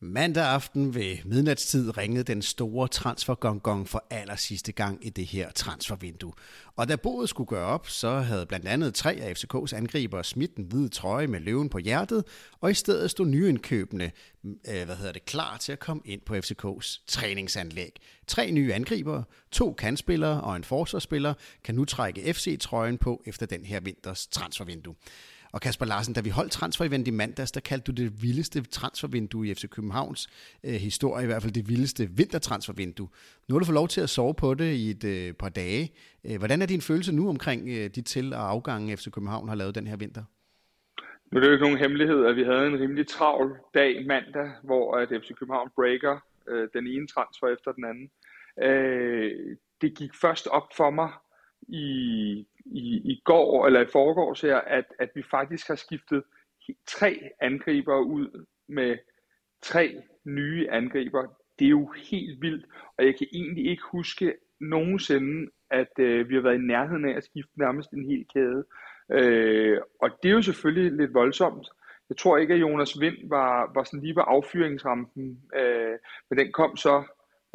Mandag aften ved midnatstid ringede den store transfergongong for aller sidste gang i det her transfervindue. Og da boet skulle gøre op, så havde blandt andet tre af FCK's angriber smidt den hvide trøje med løven på hjertet, og i stedet stod nyindkøbende øh, hvad hedder det, klar til at komme ind på FCK's træningsanlæg. Tre nye angriber, to kandspillere og en forsvarsspiller kan nu trække FC-trøjen på efter den her vinters transfervindue. Og Kasper Larsen, da vi holdt transferevent i mandags, der kaldte du det vildeste transfervindue i FC Københavns øh, historie, i hvert fald det vildeste vintertransfervindue. Nu har du fået lov til at sove på det i et øh, par dage. Øh, hvordan er din følelse nu omkring øh, de til- og afgange, FC København har lavet den her vinter? Nu er det jo ikke nogen hemmelighed, at vi havde en rimelig travl dag mandag, hvor at FC København breaker øh, den ene transfer efter den anden. Øh, det gik først op for mig i, i, i går, eller i forgårs her, at, at vi faktisk har skiftet tre angriber ud med tre nye angriber. Det er jo helt vildt, og jeg kan egentlig ikke huske nogensinde, at øh, vi har været i nærheden af at skifte nærmest en hel kæde. Øh, og det er jo selvfølgelig lidt voldsomt. Jeg tror ikke, at Jonas Vind var, var sådan lige på affyringsrampen, øh, men den kom så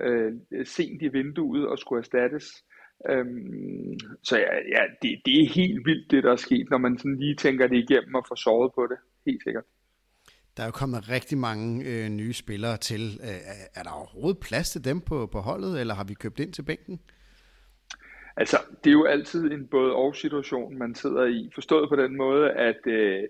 øh, sent i vinduet og skulle erstattes. Øhm, så ja, ja det, det er helt vildt, det der er sket, når man sådan lige tænker det igennem og får sovet på det. Helt sikkert. Der er jo kommet rigtig mange øh, nye spillere til. Øh, er der overhovedet plads til dem på, på holdet, eller har vi købt ind til bænken? Altså, det er jo altid en både og situation, man sidder i. Forstået på den måde, at øh,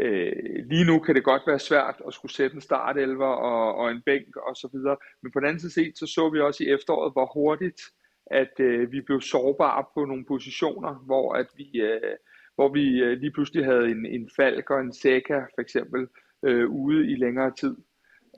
øh, lige nu kan det godt være svært at skulle sætte en startelver og, og en bænk og så videre. Men på den anden side så så vi også i efteråret, hvor hurtigt at øh, vi blev sårbare på nogle positioner, hvor at vi, øh, hvor vi øh, lige pludselig havde en, en Falk og en Seca for eksempel øh, ude i længere tid.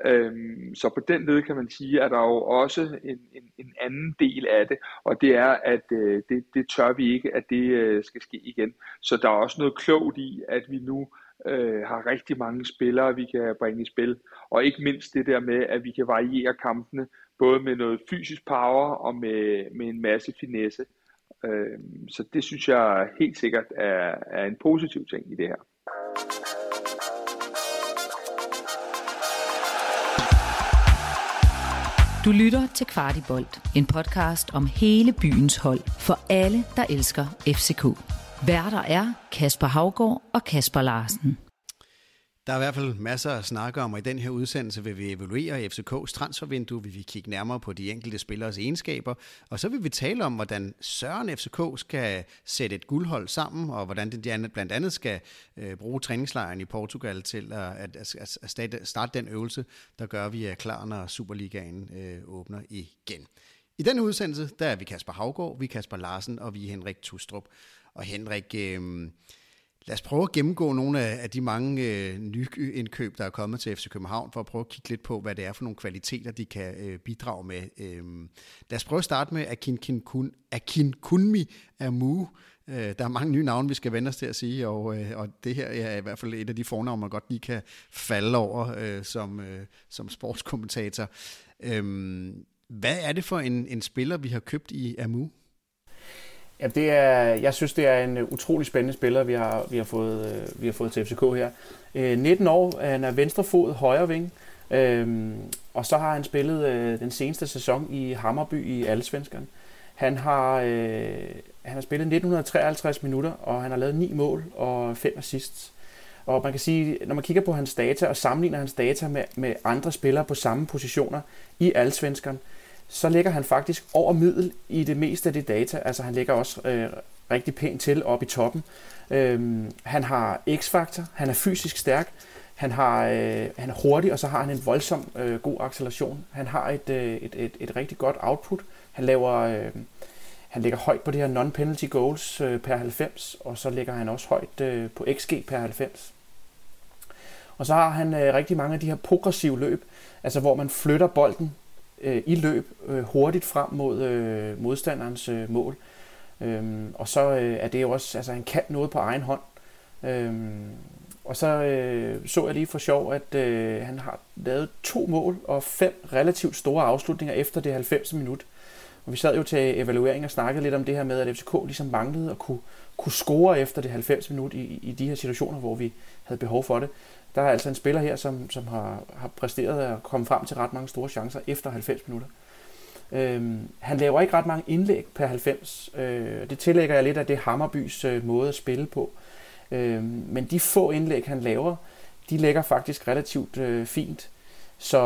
Øhm, så på den led kan man sige, at der jo også en, en, en anden del af det, og det er, at øh, det, det tør vi ikke, at det øh, skal ske igen. Så der er også noget klogt i, at vi nu øh, har rigtig mange spillere, vi kan bringe i spil, og ikke mindst det der med, at vi kan variere kampene, både med noget fysisk power og med, med en masse finesse. Øh, så det synes jeg helt sikkert er, er en positiv ting i det her. Du lytter til Kvartibolt, en podcast om hele byens hold for alle, der elsker FCK. Værter er Kasper Havgård og Kasper Larsen. Der er i hvert fald masser at snakke om, og i den her udsendelse vil vi evaluere FCK's transfervindue, vi vil kigge nærmere på de enkelte spillers egenskaber, og så vil vi tale om, hvordan Søren FCK skal sætte et guldhold sammen, og hvordan det blandt andet skal øh, bruge træningslejren i Portugal til at, at, at, at starte den øvelse, der gør, at vi er klar, når Superligaen øh, åbner igen. I den udsendelse, der er vi Kasper Havgård, vi er Kasper Larsen, og vi er Henrik Tustrup. Og Henrik, øh, Lad os prøve at gennemgå nogle af, de mange øh, nye indkøb, der er kommet til FC København, for at prøve at kigge lidt på, hvad det er for nogle kvaliteter, de kan øh, bidrage med. Øh, lad os prøve at starte med Akin, Kin Kun, Akin Kunmi Amu. Øh, der er mange nye navne, vi skal vende os til at sige, og, øh, og det her er i hvert fald et af de fornavne, man godt lige kan falde over øh, som, øh, som sportskommentator. Øh, hvad er det for en, en spiller, vi har købt i Amu? Ja, det er, jeg synes, det er en utrolig spændende spiller, vi har, vi har, fået, øh, vi har fået til FCK her. Øh, 19 år, han er venstrefod, højre ving, øhm, og så har han spillet øh, den seneste sæson i Hammerby i Allsvenskeren. Han har, øh, han har spillet 1953 minutter, og han har lavet 9 mål og 5 assists. Og man kan sige, når man kigger på hans data og sammenligner hans data med, med andre spillere på samme positioner i Allsvenskeren, så ligger han faktisk over middel i det meste af det data. Altså han ligger også øh, rigtig pænt til op i toppen. Øhm, han har x-faktor, han er fysisk stærk, han, har, øh, han er hurtig, og så har han en voldsom øh, god acceleration. Han har et, øh, et, et, et rigtig godt output. Han laver... Øh, han ligger højt på det her non-penalty goals øh, per 90, og så ligger han også højt øh, på XG per 90. Og så har han øh, rigtig mange af de her progressive løb, altså hvor man flytter bolden øh, i løb øh, hurtigt frem mod øh, modstanderens øh, mål. Øhm, og så øh, er det jo også, altså han kan noget på egen hånd. Øhm, og så øh, så jeg lige for sjov, at øh, han har lavet to mål og fem relativt store afslutninger efter det 90. minut. Og vi sad jo til evaluering og snakkede lidt om det her med, at FCK ligesom manglede at kunne, kunne score efter det 90 minut i, i de her situationer, hvor vi havde behov for det. Der er altså en spiller her, som, som har, har præsteret at komme frem til ret mange store chancer efter 90 minutter. Øhm, han laver ikke ret mange indlæg per 90. Øh, det tillægger jeg lidt af det Hammerbys øh, måde at spille på. Øhm, men de få indlæg, han laver, de lægger faktisk relativt øh, fint. Så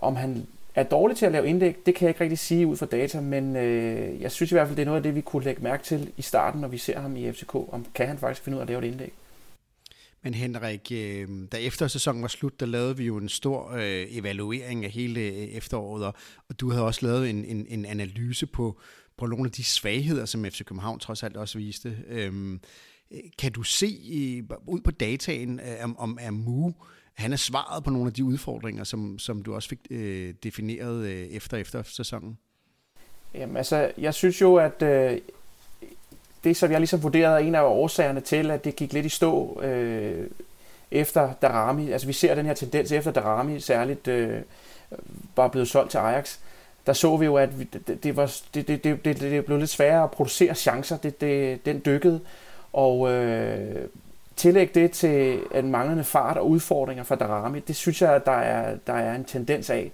om han er dårlig til at lave indlæg, det kan jeg ikke rigtig sige ud fra data, men øh, jeg synes i hvert fald, det er noget af det, vi kunne lægge mærke til i starten, når vi ser ham i FCK, om kan han faktisk finde ud af at lave et indlæg. Men Henrik, øh, da eftersæsonen var slut, der lavede vi jo en stor øh, evaluering af hele øh, efteråret, og, og du havde også lavet en, en, en analyse på, på nogle af de svagheder, som FC København trods alt også viste. Øhm, kan du se øh, ud på dataen, øh, om, om Amu, han er svaret på nogle af de udfordringer, som, som du også fik øh, defineret øh, efter efter sæsonen? Jamen altså, jeg synes jo, at øh, det, som jeg ligesom vurderede, er en af årsagerne til, at det gik lidt i stå øh, efter Darami. Altså vi ser den her tendens efter Darami, særligt øh, var blevet solgt til Ajax. Der så vi jo, at vi, det, det, var, det, det, det, det, det blev lidt sværere at producere chancer. Det, det, den dykkede. Og øh, tillæg det til en manglende fart og udfordringer for Darami, det synes jeg, der er, der er en tendens af.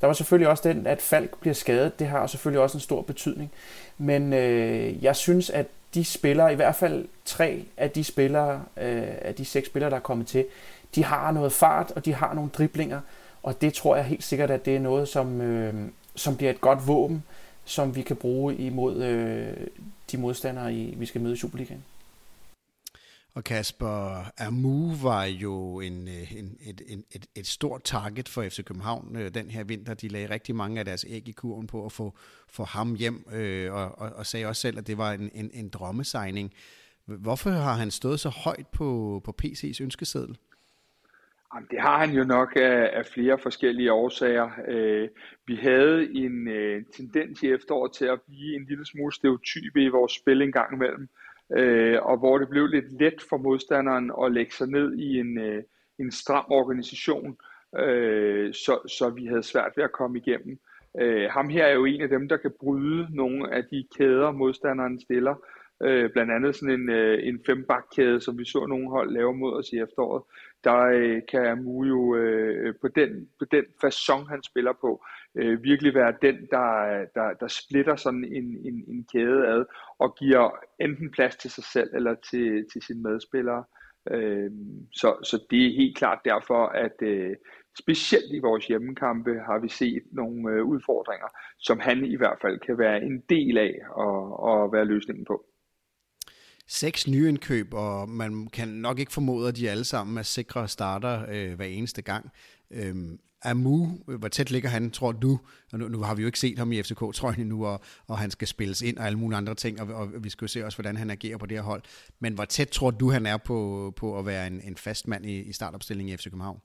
Der var selvfølgelig også den, at Falk bliver skadet. Det har selvfølgelig også en stor betydning. Men øh, jeg synes, at de spillere, i hvert fald tre af de spillere, øh, af de seks spillere, der er kommet til, de har noget fart, og de har nogle driblinger, og det tror jeg helt sikkert, at det er noget, som, øh, som bliver et godt våben, som vi kan bruge imod øh, de modstandere, i, vi skal møde i Superligaen. Og Kasper, Amu var jo en, øh, en, et, en, et, et stort target for FC København øh, den her vinter. De lagde rigtig mange af deres æg i kurven på at få, få ham hjem, øh, og, og, og sagde også selv, at det var en, en, en drømmesigning. Hvorfor har han stået så højt på, på PC's ønskeseddel? Jamen, det har han jo nok af, af flere forskellige årsager. Øh, vi havde en øh, tendens i efteråret til at blive en lille smule stereotype i vores spil en gang imellem øh, og hvor det blev lidt let for modstanderen at lægge sig ned i en, øh, en stram organisation, øh, så, så vi havde svært ved at komme igennem. Øh, ham her er jo en af dem, der kan bryde nogle af de kæder, modstanderen stiller. Øh, blandt andet sådan en, øh, en fembakkæde, som vi så nogle hold lave mod os i efteråret. Der øh, kan Amuyo øh, øh, på, den, på den façon, han spiller på, øh, virkelig være den, der, der, der splitter sådan en, en, en kæde ad og giver enten plads til sig selv eller til, til sine medspillere. Øh, så, så det er helt klart derfor, at øh, specielt i vores hjemmekampe har vi set nogle øh, udfordringer, som han i hvert fald kan være en del af og, og være løsningen på seks nye indkøb, og man kan nok ikke formode, at de alle sammen er sikre starter øh, hver eneste gang. Øhm, Amu, hvor tæt ligger han, tror du? Og nu, nu har vi jo ikke set ham i FCK-trøjen endnu, og, og han skal spilles ind og alle mulige andre ting, og, og vi skal jo se også, hvordan han agerer på det her hold. Men hvor tæt tror du, han er på, på at være en, en fast mand i, i startopstillingen i FC København?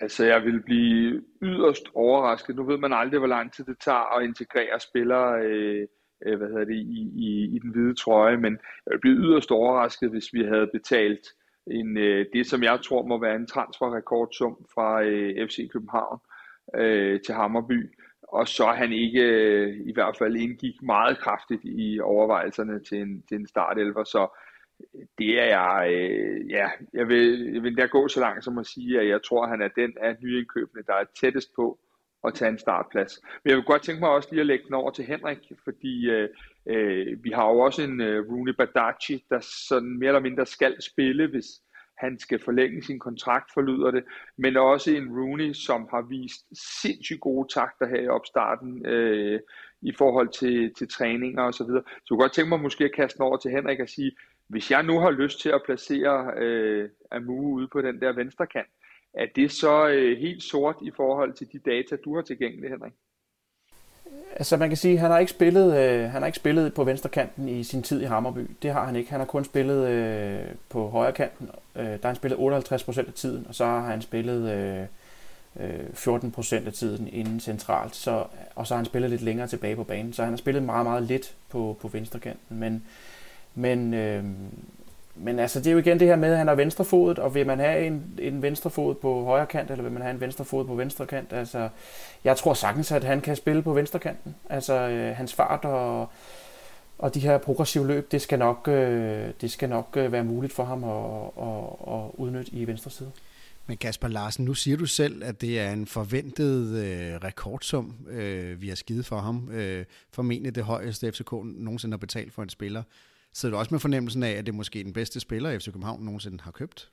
Altså, jeg vil blive yderst overrasket. Nu ved man aldrig, hvor lang tid det tager at integrere spillere øh, øh, hvad hedder det, i, i, i den hvide trøje, men jeg ville blive yderst overrasket, hvis vi havde betalt en, øh, det, som jeg tror må være en transferrekordsum fra øh, FC København øh, til Hammerby, og så han ikke øh, i hvert fald indgik meget kraftigt i overvejelserne til en, til en startelver, så øh, det er jeg, øh, ja, jeg vil, jeg vil der gå så langt som at sige, at jeg tror, at han er den af nyindkøbende, der er tættest på at tage en startplads. Men jeg vil godt tænke mig også lige at lægge den over til Henrik, fordi øh, øh, vi har jo også en øh, Rooney Badachi, der sådan mere eller mindre skal spille, hvis han skal forlænge sin kontrakt, forlyder det, men også en Rooney, som har vist sindssygt gode takter her i opstarten øh, i forhold til, til træninger og så videre. Så jeg kunne godt tænke mig måske at kaste den over til Henrik og sige, hvis jeg nu har lyst til at placere øh, Amu ude på den der venstre kant, er det så øh, helt sort i forhold til de data, du har tilgængelige, Henrik? Altså man kan sige, at han har ikke spillet, øh, han har ikke spillet på venstre kanten i sin tid i Hammerby. Det har han ikke. Han har kun spillet øh, på højre kanten. Øh, der har han spillet 58% af tiden, og så har han spillet øh, øh 14% af tiden inden centralt. Så, og så har han spillet lidt længere tilbage på banen. Så han har spillet meget, meget lidt på, på venstre kanten. Men, men øh, men altså, det er jo igen det her med, at han er venstrefodet, og vil man have en, en venstrefod på højre kant, eller vil man have en venstrefod på venstre kant? Altså, jeg tror sagtens, at han kan spille på venstre kanten. Altså, øh, hans fart og, og de her progressive løb, det skal nok, øh, det skal nok øh, være muligt for ham at, at, at udnytte i venstre side. Men Kasper Larsen, nu siger du selv, at det er en forventet øh, rekordsum, øh, vi har skidt for ham. Øh, formentlig det højeste FCK nogensinde har betalt for en spiller. Så du også med fornemmelsen af, at det er måske den bedste spiller, FC København nogensinde har købt?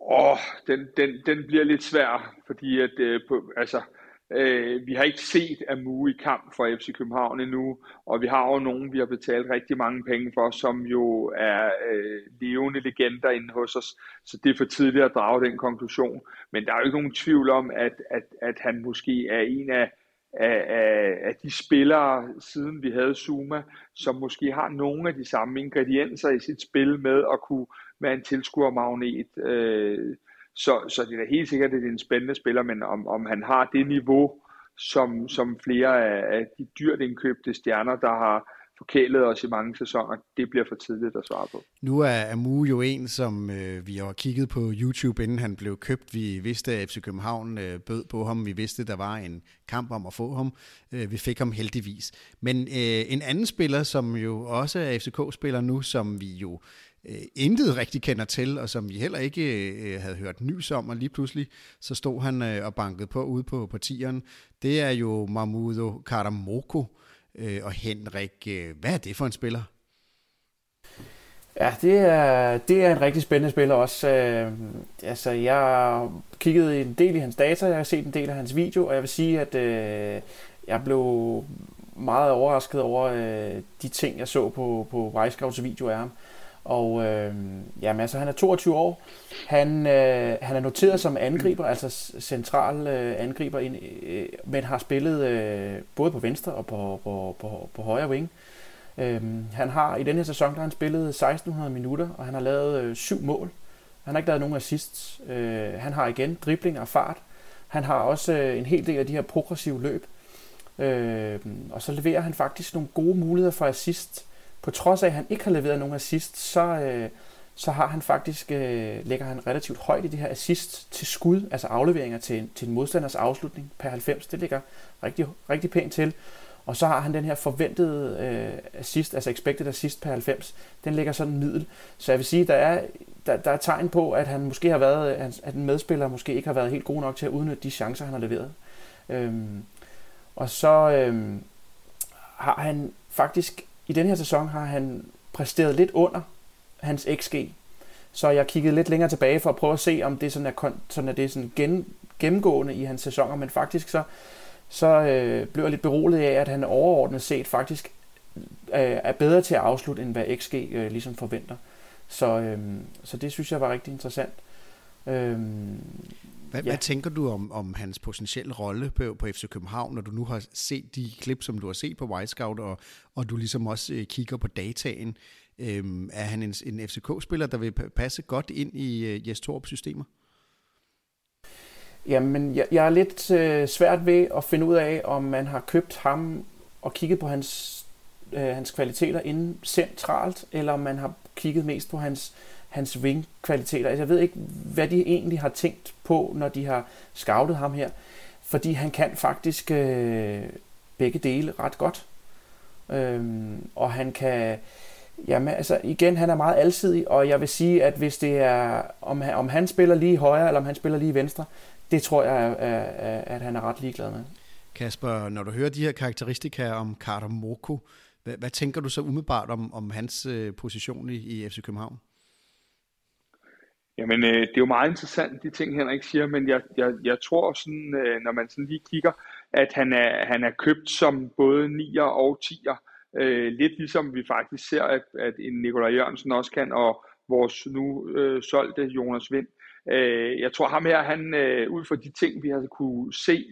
Åh, den, den, den bliver lidt svær, fordi at, øh, på, altså, øh, vi har ikke set Amu i kamp for FC København endnu, og vi har jo nogen, vi har betalt rigtig mange penge for, som jo er øh, levende legender inde hos os, så det er for tidligt at drage den konklusion. Men der er jo ikke nogen tvivl om, at, at, at han måske er en af, af, af, af de spillere, siden vi havde Zuma, som måske har nogle af de samme ingredienser i sit spil med at kunne være en tilskuermagnet. Øh, så, så det er helt sikkert, at det er en spændende spiller, men om, om han har det niveau, som, som flere af, af de dyrt indkøbte stjerner, der har forkælet os i mange sæsoner, det bliver for tidligt at svare på. Nu er Amu jo en, som øh, vi har kigget på YouTube, inden han blev købt. Vi vidste, at FC København øh, bød på ham. Vi vidste, at der var en kamp om at få ham. Øh, vi fik ham heldigvis. Men øh, en anden spiller, som jo også er FCK-spiller nu, som vi jo øh, intet rigtig kender til, og som vi heller ikke øh, havde hørt nys om, og lige pludselig så stod han øh, og bankede på ude på partierne. Det er jo Mahmoud Karamoko øh, og Henrik. Øh, hvad er det for en spiller? Ja, det er, det er en rigtig spændende spiller også. Øh, altså, jeg har kigget en del i hans data, jeg har set en del af hans video, og jeg vil sige, at øh, jeg blev meget overrasket over øh, de ting, jeg så på, på Weisgauts video af ham. Og øh, jamen, altså, han er 22 år. Han, øh, han er noteret som angriber, altså central øh, angriber, ind, øh, men har spillet øh, både på venstre og på, på, på, på højre wing. Øh, han har i den her sæson der har han spillet 1600 minutter, og han har lavet øh, syv mål. Han har ikke lavet nogen assists. Øh, han har igen dribling og fart. Han har også øh, en hel del af de her progressive løb. Øh, og så leverer han faktisk nogle gode muligheder for assist på trods af, at han ikke har leveret nogen assist, så, øh, så har han faktisk, øh, lægger han relativt højt i det her assist til skud, altså afleveringer til, til en modstanders afslutning per 90. Det ligger rigtig, rigtig pænt til. Og så har han den her forventede øh, assist, altså expected assist per 90. Den ligger sådan middel. Så jeg vil sige, der er, der, der er tegn på, at han måske har været, øh, at en medspiller måske ikke har været helt god nok til at udnytte de chancer, han har leveret. Øhm, og så øhm, har han faktisk i den her sæson har han præsteret lidt under hans XG. Så jeg kiggede lidt længere tilbage for at prøve at se, om det sådan er, sådan er det sådan gen, gennemgående i hans sæsoner, men faktisk så, så øh, blev jeg lidt beroliget af, at han overordnet set faktisk øh, er bedre til at afslutte, end hvad XG øh, ligesom forventer. Så, øh, så det synes jeg var rigtig interessant. Øh, hvad, ja. hvad tænker du om, om hans potentielle rolle på, på FC København, når du nu har set de klip, som du har set på White Scout, og, og du ligesom også øh, kigger på dataen? Øhm, er han en, en FCK-spiller, der vil passe godt ind i øh, Jes Torp systemer? Jamen, jeg, jeg er lidt øh, svært ved at finde ud af, om man har købt ham og kigget på hans, øh, hans kvaliteter inden centralt, eller om man har kigget mest på hans hans wing-kvaliteter. Altså, jeg ved ikke, hvad de egentlig har tænkt på, når de har scoutet ham her. Fordi han kan faktisk øh, begge dele ret godt. Øhm, og han kan... Jamen, altså igen, han er meget alsidig, og jeg vil sige, at hvis det er, om han, om han spiller lige højre, eller om han spiller lige venstre, det tror jeg, at, at han er ret ligeglad med. Kasper, når du hører de her karakteristika om Carter Moko, hvad, hvad tænker du så umiddelbart om, om hans øh, position i, i FC København? Jamen, øh, det er jo meget interessant, de ting Henrik siger, men jeg, jeg, jeg tror sådan, øh, når man sådan lige kigger, at han er, han er købt som både 9'er og 10'er. Øh, lidt ligesom vi faktisk ser, at, at en Nikolaj Jørgensen også kan, og vores nu øh, solgte Jonas Vind. Øh, jeg tror ham her, han øh, ud fra de ting, vi har kunne se,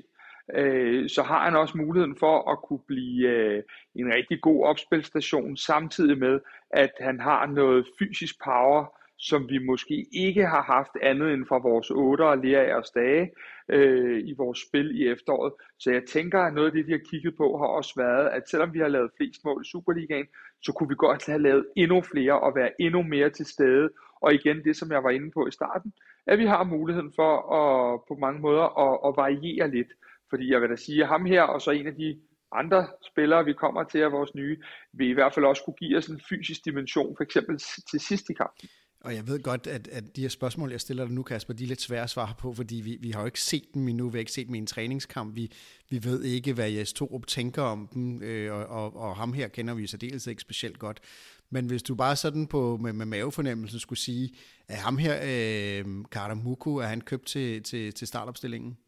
øh, så har han også muligheden for at kunne blive øh, en rigtig god opspilstation, samtidig med, at han har noget fysisk power, som vi måske ikke har haft andet end fra vores 8 og lærers dage øh, i vores spil i efteråret. Så jeg tænker, at noget af det, vi har kigget på, har også været, at selvom vi har lavet flest mål i Superligaen, så kunne vi godt have lavet endnu flere og være endnu mere til stede. Og igen det, som jeg var inde på i starten, at vi har muligheden for at, på mange måder at, at variere lidt. Fordi jeg vil da sige, at ham her og så en af de andre spillere, vi kommer til af vores nye, vil i hvert fald også kunne give os en fysisk dimension, for eksempel til sidst i kampen. Og jeg ved godt, at, at de her spørgsmål, jeg stiller dig nu, Kasper, de er lidt svære at svare på, fordi vi, vi har jo ikke set dem endnu. Vi har ikke set dem i en træningskamp. Vi, vi ved ikke, hvad Jes Torup tænker om dem, øh, og, og, og ham her kender vi særdeles ikke specielt godt. Men hvis du bare sådan på med, med mavefornemmelsen skulle sige, at ham her, øh, Carter Muku, er han købt til, til, til startopstillingen?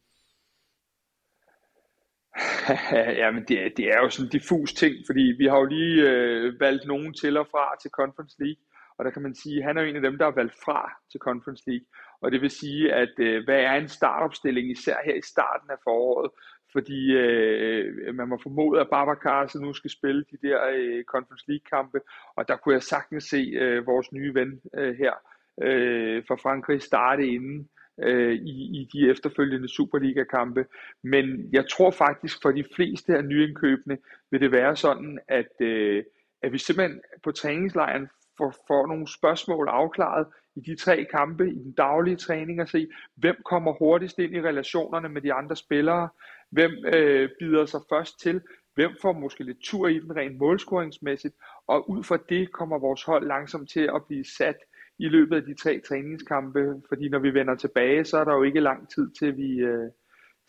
ja, men det, det er jo sådan en diffus ting, fordi vi har jo lige øh, valgt nogen til og fra til Conference League, og der kan man sige, at han er en af dem, der er valgt fra til Conference League. Og det vil sige, at øh, hvad er en startopstilling, især her i starten af foråret, fordi øh, man må formode, at Babacar nu skal spille de der øh, Conference League-kampe, og der kunne jeg sagtens se øh, vores nye ven øh, her øh, fra Frankrig starte inden øh, i, i de efterfølgende Superliga-kampe. Men jeg tror faktisk, for de fleste af nyindkøbene vil det være sådan, at, øh, at vi simpelthen på træningslejren får, får nogle spørgsmål afklaret i de tre kampe, i den daglige træning, og se, hvem kommer hurtigst ind i relationerne med de andre spillere, hvem øh, bider sig først til, hvem får måske lidt tur i den rent målscoringsmæssigt, og ud fra det kommer vores hold langsomt til at blive sat i løbet af de tre træningskampe, fordi når vi vender tilbage, så er der jo ikke lang tid til vi, øh,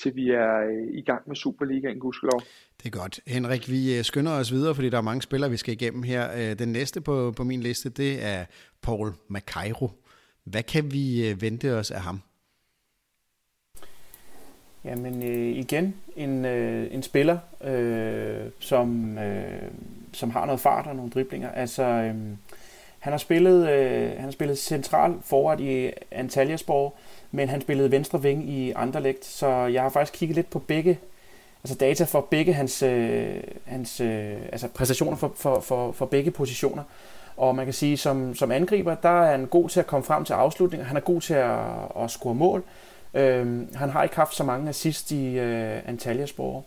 til vi er øh, i gang med Superligaen, gudskelov. Det er godt. Henrik, vi øh, skynder os videre, fordi der er mange spillere, vi skal igennem her. Den næste på, på min liste, det er Paul Macairo. Hvad kan vi vente os af ham? Jamen øh, igen, en, øh, en spiller, øh, som, øh, som har noget fart og nogle driblinger. Altså, øh, han har spillet, øh, han har spillet central forward i Antalyaspor, men han spillede venstre ving i Anderlecht, så jeg har faktisk kigget lidt på begge, altså data for begge hans, øh, hans øh, altså præstationer for, for, for, for begge positioner. Og man kan sige, som, som angriber, der er han god til at komme frem til afslutninger, han er god til at, at score mål. Øh, han har ikke haft så mange assist i øh, Antalyaspor.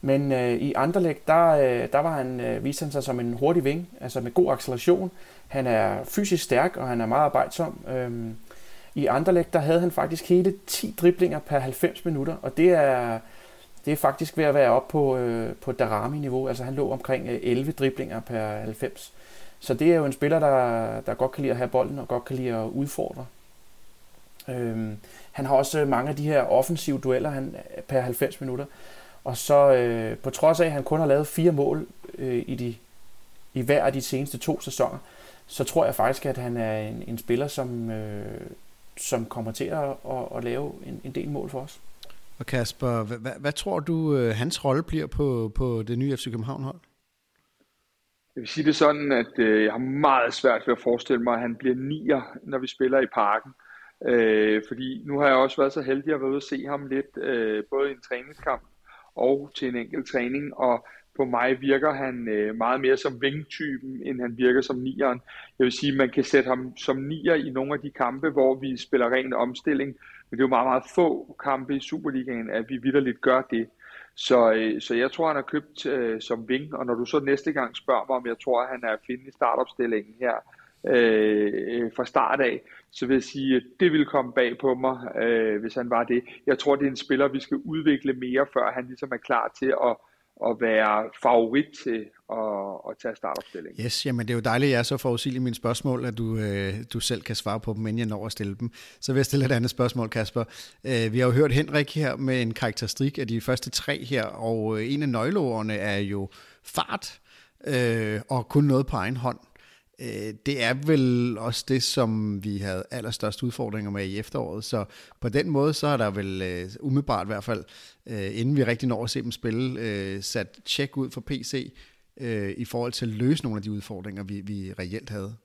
Men øh, i Anderlecht, der, øh, der var han, øh, viste han sig som en hurtig ving, altså med god acceleration. Han er fysisk stærk, og han er meget arbejdsom. Øh, i Anderlecht, der havde han faktisk hele 10 driblinger per 90 minutter, og det er, det er faktisk ved at være op på, øh, på Darami-niveau. Altså han lå omkring øh, 11 driblinger per 90. Så det er jo en spiller, der, der godt kan lide at have bolden, og godt kan lide at udfordre. Øhm, han har også øh, mange af de her offensive dueller han, øh, per 90 minutter. Og så øh, på trods af, at han kun har lavet fire mål øh, i, de, i hver af de seneste to sæsoner, så tror jeg faktisk, at han er en, en spiller, som, øh, som kommer til at, at, at lave en, en del mål for os. Og Kasper, hvad, hvad, hvad tror du, øh, hans rolle bliver på, på det nye FC København-hold? Jeg vil sige det sådan, at øh, jeg har meget svært ved at forestille mig, at han bliver nier, når vi spiller i parken. Øh, fordi nu har jeg også været så heldig at være ude og se ham lidt, øh, både i en træningskamp og til en enkelt træning, og på mig virker han øh, meget mere som vingtypen, end han virker som nieren. Jeg vil sige, at man kan sætte ham som nier i nogle af de kampe, hvor vi spiller ren omstilling, men det er jo meget, meget få kampe i Superligaen, at vi vidderligt gør det. Så, øh, så jeg tror, han er købt øh, som ving, og når du så næste gang spørger mig, om jeg tror, at han er at finde i startopstillingen her øh, øh, fra start af, så vil jeg sige, at det vil komme bag på mig, øh, hvis han var det. Jeg tror, det er en spiller, vi skal udvikle mere, før han ligesom er klar til at at være favorit til at, at tage startopstillingen. Yes, jamen det er jo dejligt, at jeg er så forudsigelig mine spørgsmål, at du, øh, du selv kan svare på dem, inden jeg når at stille dem. Så vil jeg stille et andet spørgsmål, Kasper. Øh, vi har jo hørt Henrik her med en karakteristik af de første tre her, og en af nøgleordene er jo fart øh, og kun noget på egen hånd. Øh, det er vel også det, som vi havde allerstørst udfordringer med i efteråret. Så på den måde, så er der vel øh, umiddelbart i hvert fald, øh, inden vi rigtig når at se dem spille, sat tjek ud for PC i forhold til at løse nogle af de udfordringer, vi, vi reelt havde.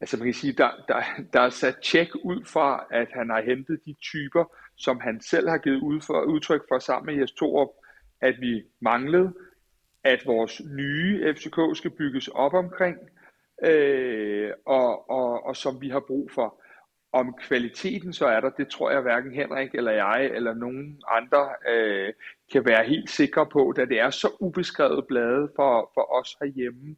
Altså man kan sige, der, der, der er sat tjek ud fra, at han har hentet de typer, som han selv har givet ud for, udtryk for sammen med Jes Torup, at vi manglede at vores nye FCK skal bygges op omkring, øh, og, og, og som vi har brug for. Om kvaliteten så er der, det tror jeg hverken Henrik eller jeg eller nogen andre øh, kan være helt sikre på, da det er så ubeskrevet blade for, for os herhjemme,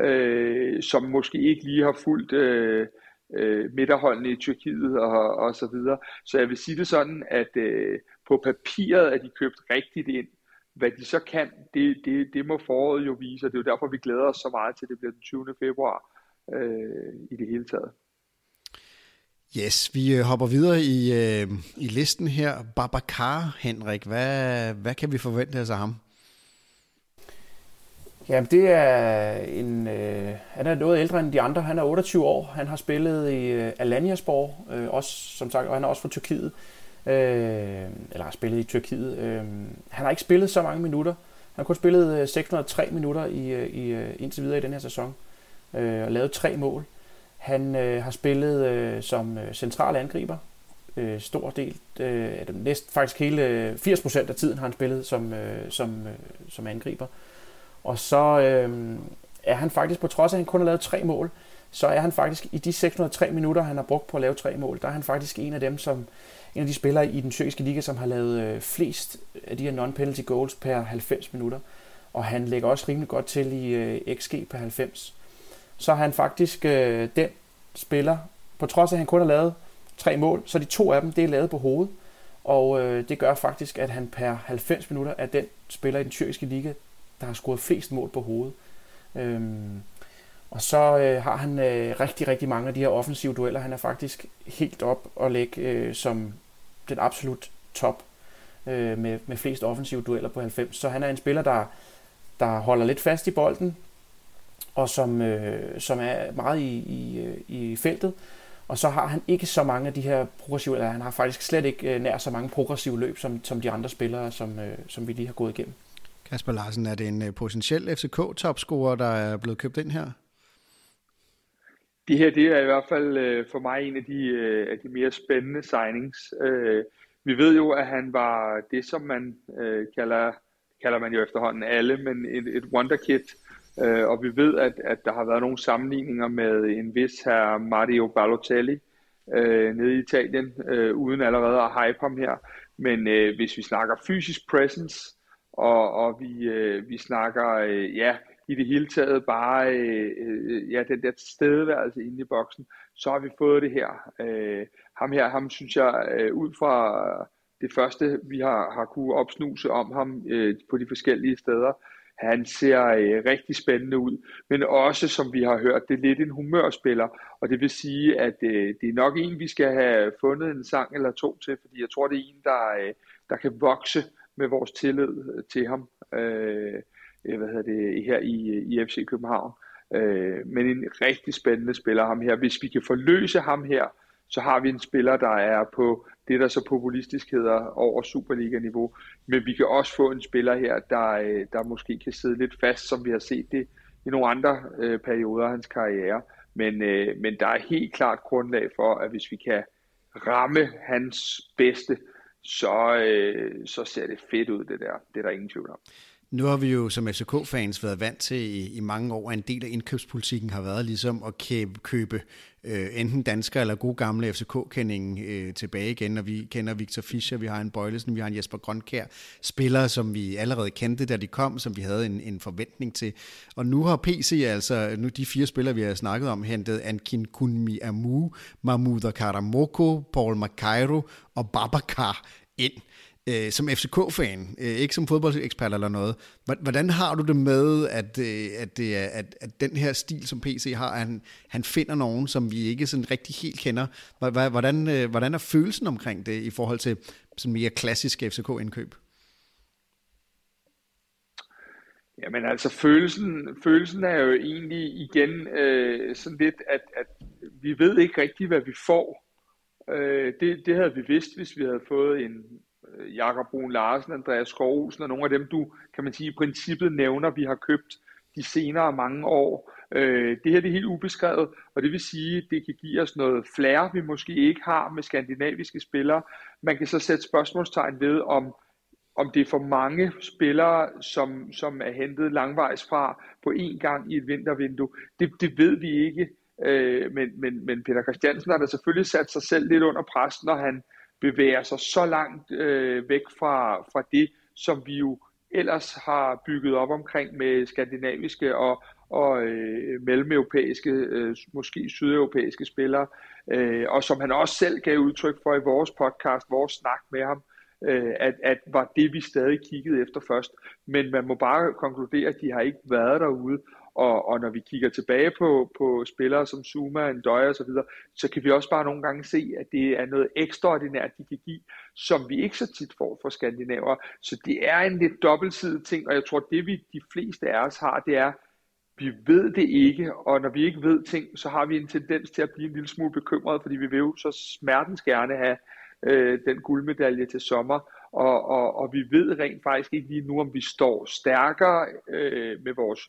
øh, som måske ikke lige har fulgt øh, øh, midterholdene i Tyrkiet og, og så videre. Så jeg vil sige det sådan, at øh, på papiret er de købt rigtigt ind, hvad de så kan, det, det, det må foråret jo vise, og det er jo derfor, vi glæder os så meget til, det bliver den 20. februar, øh, i det hele taget. Yes, vi øh, hopper videre i, øh, i listen her. Babacar, Henrik, hvad, hvad kan vi forvente af ham? Ja, det er en... Øh, han er noget ældre end de andre. Han er 28 år. Han har spillet i øh, Alanyaspor, øh, også, som sagt, og han er også fra Tyrkiet. Øh, eller har spillet i Tyrkiet. Øh, han har ikke spillet så mange minutter. Han har kun spillet øh, 603 minutter i, øh, i, øh, indtil videre i den her sæson. Øh, og lavet tre mål. Han øh, har spillet øh, som central angriber. Øh, stor del, øh, næsten faktisk hele 80% af tiden har han spillet som, øh, som, øh, som angriber. Og så øh, er han faktisk, på trods af at han kun har lavet tre mål, så er han faktisk i de 603 minutter, han har brugt på at lave tre mål, der er han faktisk en af dem, som en af de spillere i den tyrkiske liga, som har lavet øh, flest af de her non-penalty goals per 90 minutter. Og han lægger også rimelig godt til i øh, XG per 90 så er han faktisk øh, den spiller, på trods af at han kun har lavet tre mål, så de to af dem, det er lavet på hovedet. Og øh, det gør faktisk, at han per 90 minutter er den spiller i den tyrkiske liga, der har scoret flest mål på hovedet. Øhm, og så øh, har han øh, rigtig, rigtig mange af de her offensive dueller. Han er faktisk helt op og lægge øh, som den absolut top øh, med, med flest offensive dueller på 90. Så han er en spiller, der, der holder lidt fast i bolden, og som, øh, som er meget i, i, øh, i feltet. Og så har han ikke så mange af de her progressive, eller han har faktisk slet ikke øh, nær så mange progressive løb, som, som de andre spillere, som, øh, som vi lige har gået igennem. Kasper Larsen, er det en øh, potentiel FCK-topscorer, der er blevet købt ind her? Det her det er i hvert fald øh, for mig en af de, øh, af de mere spændende signings. Øh, vi ved jo, at han var det, som man øh, kalder, kalder man jo efterhånden alle, men et, et wonderkid Øh, og vi ved, at, at der har været nogle sammenligninger med en vis her Mario Balotelli øh, nede i Italien, øh, uden allerede at hype ham her. Men øh, hvis vi snakker fysisk presence, og, og vi, øh, vi snakker, øh, ja, i det hele taget bare, øh, ja, den der stedværelse inde i boksen, så har vi fået det her. Øh, ham her, ham synes jeg, øh, ud fra det første, vi har, har kunne opsnuse om ham øh, på de forskellige steder, han ser øh, rigtig spændende ud, men også, som vi har hørt, det er lidt en humørspiller, og det vil sige, at øh, det er nok en, vi skal have fundet en sang eller to til, fordi jeg tror, det er en, der, øh, der kan vokse med vores tillid øh, til ham, øh, Øh, hvad hedder det, her i, øh, i FC København. Øh, men en rigtig spændende spiller ham her. Hvis vi kan forløse ham her, så har vi en spiller, der er på det, der så populistisk hedder over Superliga-niveau. Men vi kan også få en spiller her, der, øh, der måske kan sidde lidt fast, som vi har set det i nogle andre øh, perioder af hans karriere. Men, øh, men der er helt klart grundlag for, at hvis vi kan ramme hans bedste, så, øh, så ser det fedt ud, det der. Det er der ingen tvivl om. Nu har vi jo som FCK-fans været vant til i, i mange år, at en del af indkøbspolitikken har været ligesom at købe, købe øh, enten danskere eller gode gamle FCK-kendingen øh, tilbage igen, og vi kender Victor Fischer, vi har en Bøjlesen, vi har en Jesper Grønkær, spillere, som vi allerede kendte, da de kom, som vi havde en, en forventning til. Og nu har PC altså, nu de fire spillere, vi har snakket om, hentet Ankin Kunmi Amu, Mahmoud Karamoko, Paul Makairo og Babacar ind øh, som FCK-fan, øh, ikke som fodboldekspert eller noget. Hvordan har du det med, at, øh, at, det er, at, at den her stil, som PC har, han, han finder nogen, som vi ikke sådan rigtig helt kender? Hvordan, øh, hvordan er følelsen omkring det i forhold til sådan mere klassiske FCK-indkøb? Jamen altså, følelsen, følelsen er jo egentlig igen øh, sådan lidt, at, at vi ved ikke rigtigt, hvad vi får. Øh, det, det havde vi vidst, hvis vi havde fået en, Øh, Jakob Brun Larsen, Andreas Skovhusen og nogle af dem, du kan man sige i princippet nævner, vi har købt de senere mange år. Øh, det her det er helt ubeskrevet, og det vil sige, at det kan give os noget flair, vi måske ikke har med skandinaviske spillere. Man kan så sætte spørgsmålstegn ved, om, om det er for mange spillere, som, som er hentet langvejs fra på én gang i et vintervindue. Det, det ved vi ikke, øh, men, men, men Peter Christiansen har da selvfølgelig sat sig selv lidt under pres, når han bevæger sig så langt øh, væk fra, fra det, som vi jo ellers har bygget op omkring med skandinaviske og, og øh, mellemeuropæiske, øh, måske sydeuropæiske spillere, øh, og som han også selv gav udtryk for i vores podcast, vores snak med ham, øh, at, at var det, vi stadig kiggede efter først. Men man må bare konkludere, at de har ikke været derude, og, og når vi kigger tilbage på, på spillere som Zuma, Ndøje og så videre, så kan vi også bare nogle gange se, at det er noget ekstraordinært, de kan give, som vi ikke så tit får fra skandinaver. Så det er en lidt dobbeltsidig ting, og jeg tror, det vi de fleste af os har, det er, vi ved det ikke, og når vi ikke ved ting, så har vi en tendens til at blive en lille smule bekymret, fordi vi vil jo så smertens gerne have øh, den guldmedalje til sommer, og, og, og vi ved rent faktisk ikke lige nu, om vi står stærkere øh, med vores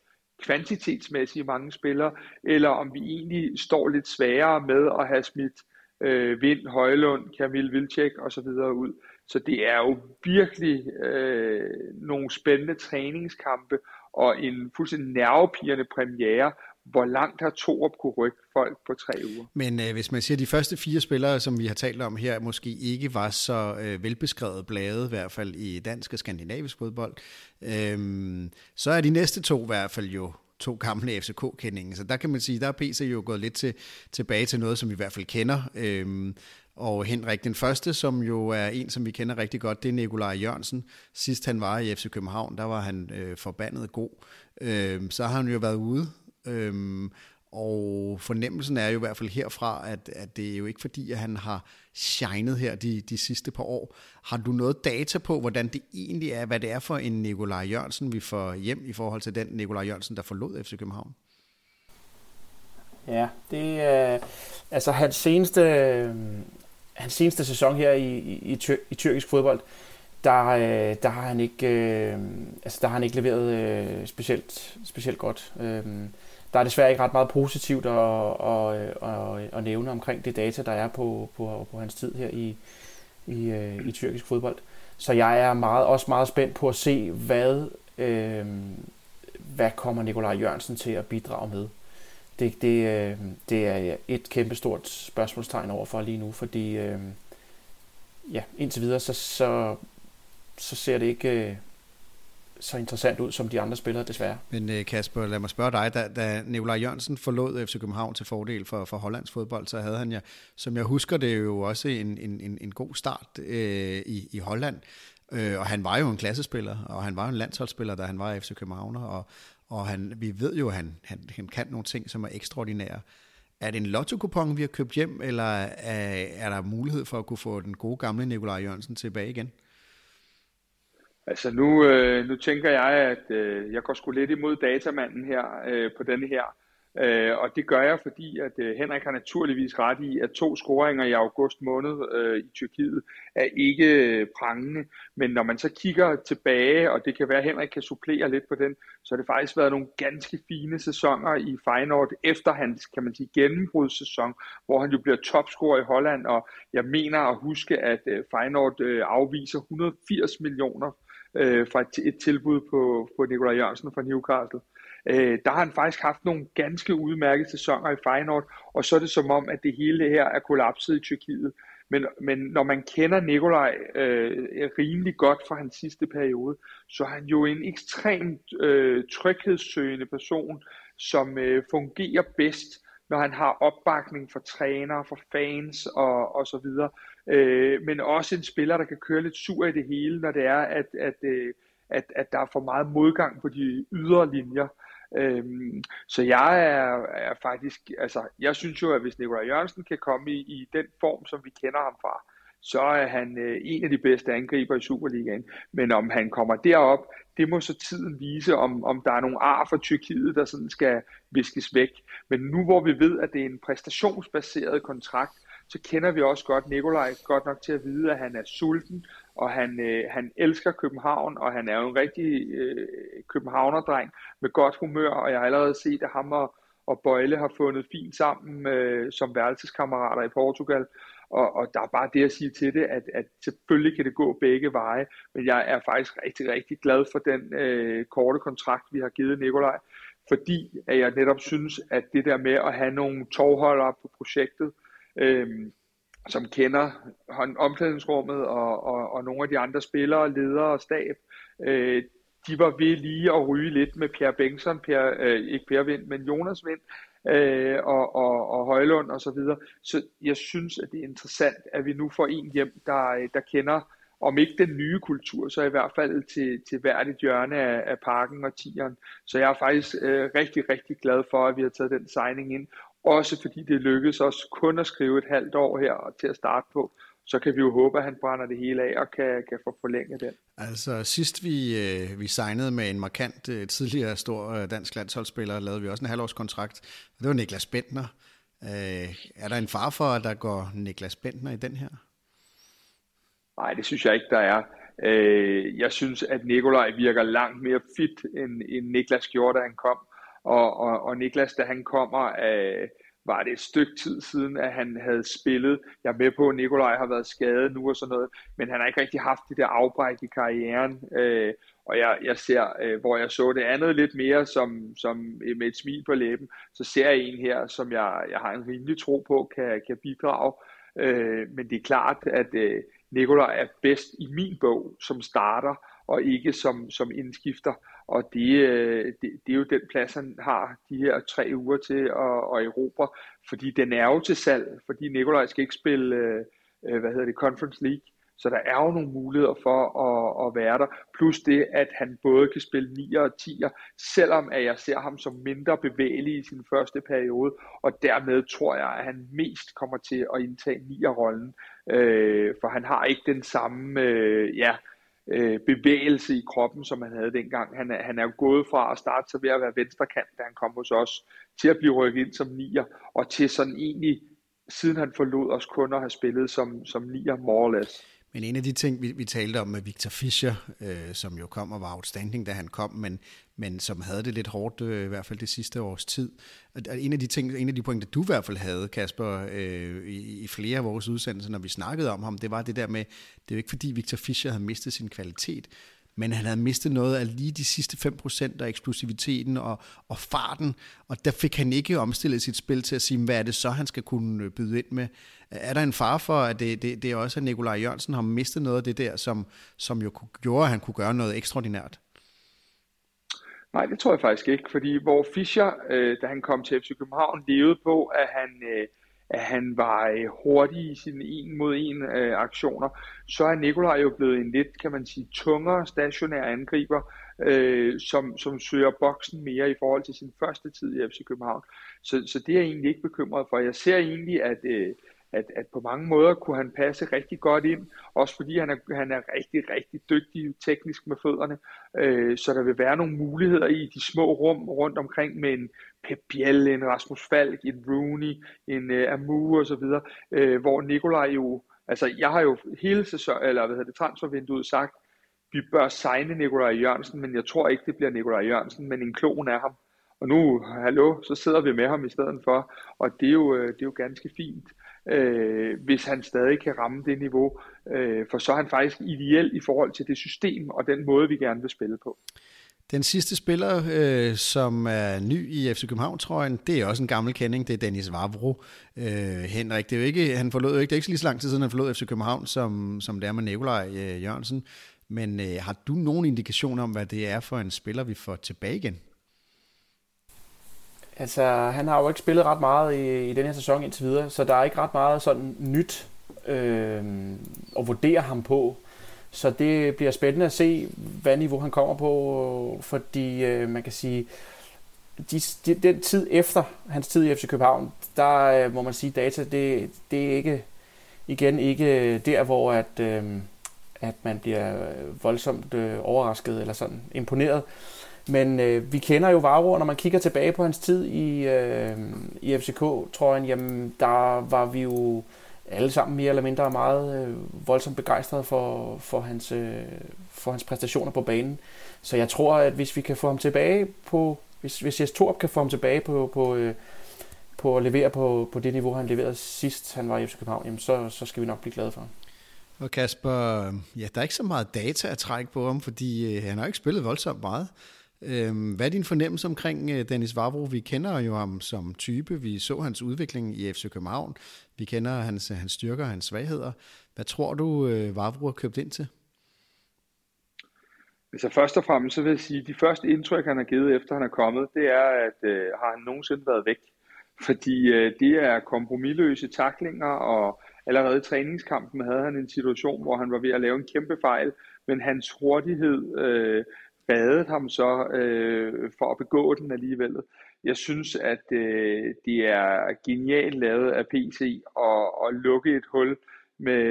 kvantitetsmæssige mange spillere, eller om vi egentlig står lidt sværere med at have smidt øh, Vind, Højlund, Kamil Vilcek og så videre ud. Så det er jo virkelig øh, nogle spændende træningskampe og en fuldstændig nervepirrende premiere, hvor langt har Torup kunne rykke folk på tre uger. Men øh, hvis man siger, at de første fire spillere, som vi har talt om her, måske ikke var så øh, velbeskrevet blade, i hvert fald i dansk og skandinavisk fodbold, øh, så er de næste to i hvert fald jo to gamle FCK-kendinge. Så der kan man sige, der er PC jo gået lidt til, tilbage til noget, som vi i hvert fald kender. Øhm, og Henrik den første, som jo er en, som vi kender rigtig godt, det er Nikolaj Jørgensen. Sidst han var i FC København, der var han øh, forbandet god. Øhm, så har han jo været ude Øhm, og fornemmelsen er jo i hvert fald herfra, at, at det er jo ikke fordi, at han har shined her de, de sidste par år. Har du noget data på, hvordan det egentlig er, hvad det er for en Nikolaj Jørgensen, vi får hjem i forhold til den Nikolaj Jørgensen, der forlod FC København? Ja, det er altså hans seneste, øh, hans seneste sæson her i, i, i, tyr, i tyrkisk fodbold, der, øh, der har han ikke, øh, altså der har han ikke leveret øh, specielt, specielt godt. Øh, der er desværre ikke ret meget positivt at, at, at, at nævne omkring det data, der er på, på, på hans tid her i, i, øh, i tyrkisk fodbold. Så jeg er meget, også meget spændt på at se, hvad, øh, hvad kommer Nikolaj Jørgensen til at bidrage med. Det, det, øh, det er et kæmpestort spørgsmålstegn over for lige nu, fordi øh, ja, indtil videre, så, så, så ser det ikke... Øh, så interessant ud som de andre spillere, desværre. Men øh, Kasper, lad mig spørge dig, da, da Nikolaj Jørgensen forlod FC København til fordel for, for Hollands fodbold, så havde han ja, som jeg husker det, jo også en, en, en, en god start øh, i, i Holland. Øh, og han var jo en klassespiller, og han var en landsholdsspiller, da han var i FC København, og, og han, vi ved jo, at han, han, han kan nogle ting, som er ekstraordinære. Er det en lotto vi har købt hjem, eller er, er der mulighed for at kunne få den gode gamle Nikolaj Jørgensen tilbage igen? Altså nu, øh, nu tænker jeg, at øh, jeg går sgu lidt imod datamanden her øh, på denne her. Øh, og det gør jeg, fordi at øh, Henrik har naturligvis ret i, at to scoringer i august måned øh, i Tyrkiet er ikke øh, prangende. Men når man så kigger tilbage, og det kan være, at Henrik kan supplere lidt på den, så har det faktisk været nogle ganske fine sæsoner i Feyenoord efter hans, kan man sige, gennembrudssæson, hvor han jo bliver topscorer i Holland. Og jeg mener at huske, at øh, Feyenoord øh, afviser 180 millioner øh, fra et, et tilbud på, på Nikolaj Jørgensen fra Newcastle. Øh, der har han faktisk haft nogle ganske udmærkede sæsoner i Feyenoord, og så er det som om, at det hele her er kollapset i Tyrkiet. Men, men når man kender Nikolaj øh, rimelig godt fra hans sidste periode, så er han jo en ekstremt øh, tryghedssøgende person, som øh, fungerer bedst, når han har opbakning fra trænere, fra fans og, og så videre øh, men også en spiller, der kan køre lidt sur i det hele, når det er, at, at, øh, at, at der er for meget modgang på de ydre linjer. Øhm, så jeg er, er faktisk, altså jeg synes jo, at hvis Nikolaj Jørgensen kan komme i, i den form, som vi kender ham fra, så er han øh, en af de bedste angriber i Superligaen. Men om han kommer derop, det må så tiden vise, om, om der er nogle ar for Tyrkiet, der sådan skal viskes væk. Men nu hvor vi ved, at det er en præstationsbaseret kontrakt, så kender vi også godt Nikolaj godt nok til at vide, at han er sulten, og han, øh, han elsker København, og han er jo en rigtig øh, københavnerdreng med godt humør, og jeg har allerede set, at ham og, og Bøjle har fundet fint sammen øh, som værelseskammerater i Portugal, og, og der er bare det at sige til det, at, at selvfølgelig kan det gå begge veje, men jeg er faktisk rigtig, rigtig glad for den øh, korte kontrakt, vi har givet Nikolaj, fordi at jeg netop synes, at det der med at have nogle tovholdere på projektet, øh, som kender omklædningsrummet og, og, og nogle af de andre spillere, ledere og stab, øh, de var ved lige at ryge lidt med Per Bengtsson, per, øh, ikke Per Vind, men Jonas Vind, øh, og, og, og Højlund og så videre. Så jeg synes, at det er interessant, at vi nu får en hjem, der, øh, der kender om ikke den nye kultur, så i hvert fald til, til hvert et hjørne af, af parken og tieren. Så jeg er faktisk øh, rigtig, rigtig glad for, at vi har taget den signing ind. Også fordi det lykkedes os kun at skrive et halvt år her til at starte på. Så kan vi jo håbe, at han brænder det hele af og kan, kan få forlænget den. Altså sidst vi, øh, vi signede med en markant øh, tidligere stor øh, dansk landsholdsspiller, lavede vi også en halvårskontrakt. Det var Niklas Bentner. Øh, er der en far for, at der går Niklas Bentner i den her? Nej, det synes jeg ikke, der er. Øh, jeg synes, at Nikolaj virker langt mere fit, end, end Niklas gjorde, da han kom. Og, og, og Niklas, da han kommer, øh, var det et stykke tid siden, at han havde spillet. Jeg er med på, at Nikolaj har været skadet nu og sådan noget, men han har ikke rigtig haft det der afbræk i karrieren. Øh, og jeg, jeg ser, øh, hvor jeg så det andet lidt mere som, som med et smil på læben, så ser jeg en her, som jeg, jeg har en rimelig tro på, kan, kan bidrage. Øh, men det er klart, at øh, Nikolaj er bedst i min bog som starter, og ikke som, som indskifter. Og det, øh, det, det er jo den plads, han har de her tre uger til at, at erobre, fordi den er jo til salg, fordi Nikolaj skal ikke spille, øh, øh, hvad hedder det, Conference League. Så der er jo nogle muligheder for at, at være der. Plus det, at han både kan spille 9 og 10'er, selvom at jeg ser ham som mindre bevægelig i sin første periode. Og dermed tror jeg, at han mest kommer til at indtage 9'er-rollen. Øh, for han har ikke den samme øh, ja, øh, bevægelse i kroppen, som han havde dengang. Han er, han er jo gået fra at starte sig ved at være venstrekant, da han kom hos os, til at blive rykket ind som nier, og til sådan egentlig, siden han forlod os kun at have spillet som, som nier, more or less. Men en af de ting, vi, vi talte om med Victor Fischer, øh, som jo kom og var outstanding, da han kom, men, men som havde det lidt hårdt, øh, i hvert fald det sidste års tid. Og en af de ting, en af de pointer, du i hvert fald havde, Kasper, øh, i, i flere af vores udsendelser, når vi snakkede om ham, det var det der med, det er jo ikke fordi Victor Fischer havde mistet sin kvalitet, men han havde mistet noget af lige de sidste 5% af eksplosiviteten og, og farten, og der fik han ikke omstillet sit spil til at sige, hvad er det så, han skal kunne øh, byde ind med. Er der en far for, at det, det, det er også, at Nikolaj Jørgensen har mistet noget af det der, som, som jo gjorde, at han kunne gøre noget ekstraordinært? Nej, det tror jeg faktisk ikke, fordi hvor Fischer, øh, da han kom til FC København, levede på, at han, øh, at han var øh, hurtig i sine en mod en øh, aktioner, så er Nikolaj jo blevet en lidt, kan man sige, tungere stationær angriber, øh, som, som søger boksen mere i forhold til sin første tid i FC København. Så, så det er jeg egentlig ikke bekymret for. Jeg ser egentlig, at, øh, at, at på mange måder kunne han passe rigtig godt ind, også fordi han er, han er rigtig, rigtig dygtig teknisk med fødderne, øh, så der vil være nogle muligheder i de små rum rundt omkring med en Pep Biel, en Rasmus Falk, en Rooney, en øh, uh, Amu og så videre, øh, hvor Nikolaj jo, altså jeg har jo hele sæson, eller hvad hedder det, transfervinduet sagt, vi bør signe Nikolaj Jørgensen, men jeg tror ikke, det bliver Nikolaj Jørgensen, men en klon af ham. Og nu, hallo, så sidder vi med ham i stedet for, og det er jo, øh, det er jo ganske fint øh, hvis han stadig kan ramme det niveau. Øh, for så er han faktisk ideel i forhold til det system og den måde, vi gerne vil spille på. Den sidste spiller, øh, som er ny i FC København-trøjen, det er også en gammel kending, det er Dennis Vavro. Øh, Henrik, det er jo ikke, han forlod jo ikke, det er ikke så lige så lang tid siden, han forlod FC København, som, som det er med Nikolaj øh, Jørgensen. Men øh, har du nogen indikation om, hvad det er for en spiller, vi får tilbage igen? Altså, han har jo ikke spillet ret meget i, i den her sæson indtil videre, så der er ikke ret meget sådan nyt øh, at vurdere ham på. Så det bliver spændende at se, hvad niveau han kommer på, fordi øh, man kan sige, de, de, den tid efter hans tid i FC København, der øh, må man sige, data, det, det er ikke igen ikke der, hvor at, øh, at man bliver voldsomt øh, overrasket eller sådan imponeret. Men øh, vi kender jo Vavro, når man kigger tilbage på hans tid i, øh, i FCK, tror jeg, jamen der var vi jo alle sammen mere eller mindre meget øh, voldsomt begejstrede for, for, hans, øh, for hans præstationer på banen. Så jeg tror, at hvis vi kan få ham tilbage på, hvis, hvis Jes Torp kan få ham tilbage på, på, øh, på at levere på, på det niveau, han leverede sidst, han var i FC København, jamen så, så skal vi nok blive glade for ham. Og Kasper, ja, der er ikke så meget data at trække på ham, fordi øh, han har ikke spillet voldsomt meget. Øhm, hvad er din fornemmelse omkring øh, Dennis Vavro? Vi kender jo ham som type. Vi så hans udvikling i FC København. Vi kender hans, hans styrker og hans svagheder. Hvad tror du, øh, Vavro har købt ind til? Altså først og fremmest så vil jeg sige, at de første indtryk, han har givet efter han er kommet, det er, at øh, har han nogensinde været væk? Fordi øh, det er kompromilløse taklinger og allerede i træningskampen havde han en situation, hvor han var ved at lave en kæmpe fejl, men hans hurtighed øh, reddet ham så øh, for at begå den alligevel. Jeg synes, at øh, det er genialt lavet af PC at, at lukke et hul med,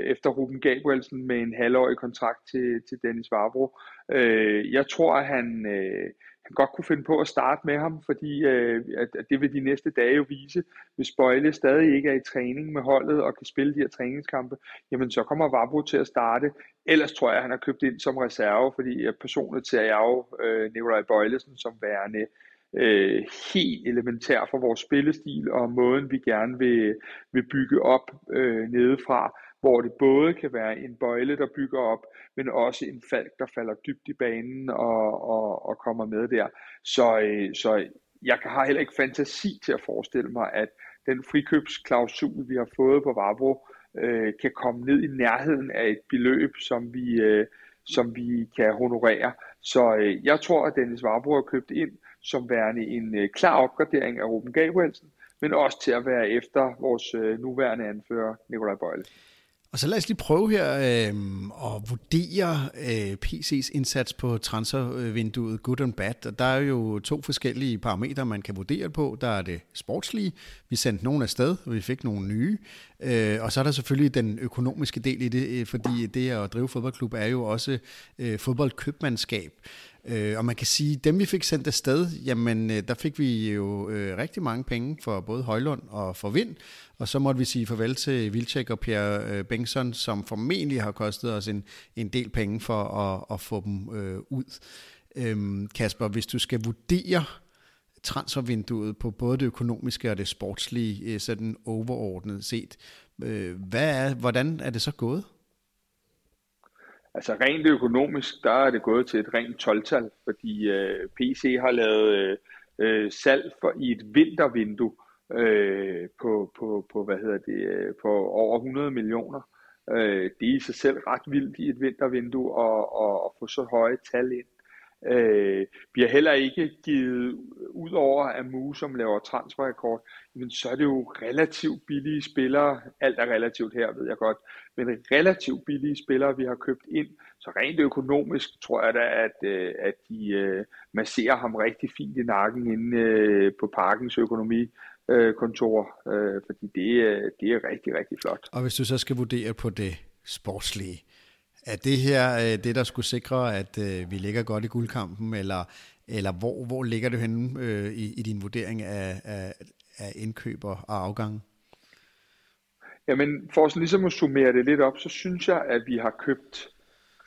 efter Ruben Gabrielsen med en halvårig kontrakt til, til Dennis Varbro. Øh, jeg tror, at han, øh, han godt kunne finde på at starte med ham, fordi øh, at, at det vil de næste dage jo vise. Hvis Bøjle stadig ikke er i træning med holdet og kan spille de her træningskampe, jamen så kommer Vabro til at starte. Ellers tror jeg, at han har købt ind som reserve, fordi personligt ser jeg jo øh, Nikolaj Bøjlesen som værende øh, helt elementær for vores spillestil og måden, vi gerne vil, vil bygge op øh, nedefra, hvor det både kan være en bøjle, der bygger op, men også en falk, der falder dybt i banen og, og, og kommer med der. Så, øh, så jeg har heller ikke fantasi til at forestille mig, at den frikøbsklausul, vi har fået på Varbro, øh, kan komme ned i nærheden af et beløb, som vi, øh, som vi kan honorere. Så øh, jeg tror, at Dennis Varbro har købt ind som værende en øh, klar opgradering af Ruben Gabrielsen, men også til at være efter vores øh, nuværende anfører, Nikolaj Bøjle. Og så lad os lige prøve her øh, at vurdere øh, PC's indsats på transfervinduet good and bad. Og der er jo to forskellige parametre, man kan vurdere på. Der er det sportslige. Vi sendte nogen afsted, og vi fik nogle nye. Øh, og så er der selvfølgelig den økonomiske del i det, øh, fordi det at drive fodboldklub er jo også øh, fodboldkøbmandskab. Øh, og man kan sige, dem vi fik sendt afsted, jamen øh, der fik vi jo øh, rigtig mange penge for både Højlund og for Vind, og så måtte vi sige farvel til Vilcek og Pierre øh, Bengtsson, som formentlig har kostet os en, en del penge for at, at få dem øh, ud. Øhm, Kasper, hvis du skal vurdere transfervinduet på både det økonomiske og det sportslige, øh, sådan overordnet set, øh, hvad er, hvordan er det så gået? Altså rent økonomisk, der er det gået til et rent 12-tal, fordi øh, PC har lavet øh, øh, salg for i et vintervindue øh, på, på, på, hvad hedder det, øh, på over 100 millioner. Øh, det er i sig selv ret vildt i et vintervindue at, at, at få så høje tal ind. Øh, vi har heller ikke givet ud over at MU som laver transferrekord, men så er det jo relativt billige spillere, alt er relativt her, ved jeg godt, men relativt billige spillere, vi har købt ind, så rent økonomisk tror jeg da, at, øh, at de øh, masserer ham rigtig fint i nakken inde øh, på parkens økonomi kontor, fordi det, det er rigtig, rigtig flot. Og hvis du så skal vurdere på det sportslige, er det her det, der skulle sikre, at vi ligger godt i guldkampen, eller, eller hvor, hvor ligger du henne i, i din vurdering af, af, af indkøber og afgange? Jamen, for sådan ligesom at summere det lidt op, så synes jeg, at vi har købt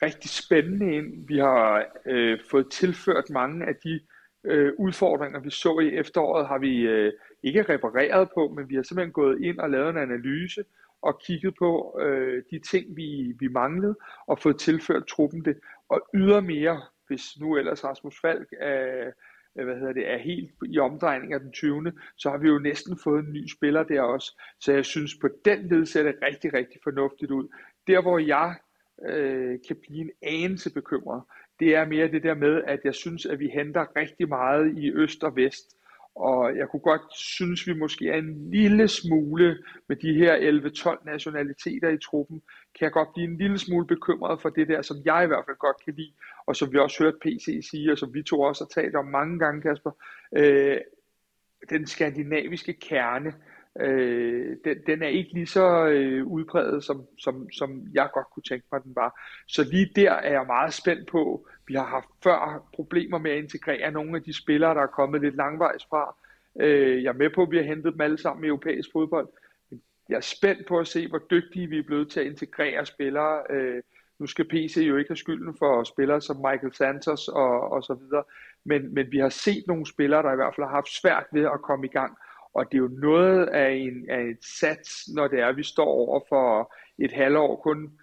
rigtig spændende ind. Vi har øh, fået tilført mange af de øh, udfordringer, vi så i efteråret, har vi øh, ikke repareret på, men vi har simpelthen gået ind og lavet en analyse og kigget på øh, de ting, vi, vi manglede, og fået tilført truppen det. Og ydermere, hvis nu ellers Rasmus Falk er, Øh, hvad hedder det, er helt i omdrejning af den 20. Så har vi jo næsten fået en ny spiller der også. Så jeg synes på den led ser det rigtig, rigtig fornuftigt ud. Der hvor jeg øh, kan blive en anelse bekymret, det er mere det der med, at jeg synes, at vi henter rigtig meget i øst og vest. Og jeg kunne godt synes, vi måske er en lille smule med de her 11-12 nationaliteter i truppen, kan jeg godt blive en lille smule bekymret for det der, som jeg i hvert fald godt kan lide, og som vi også hørte PC sige, og som vi to også har talt om mange gange, Kasper, øh, den skandinaviske kerne, øh, den, den er ikke lige så øh, udbredt, som, som, som jeg godt kunne tænke mig, den var. Så lige der er jeg meget spændt på. Vi har haft før problemer med at integrere nogle af de spillere, der er kommet lidt langvejs fra. Øh, jeg er med på, at vi har hentet dem alle sammen i europæisk fodbold. Men jeg er spændt på at se, hvor dygtige vi er blevet til at integrere spillere. Øh, nu skal PC jo ikke have skylden for spillere som Michael Santos og, og så videre. Men, men vi har set nogle spillere, der i hvert fald har haft svært ved at komme i gang. Og det er jo noget af, en, af et sats, når det er, at vi står over for et halvår kun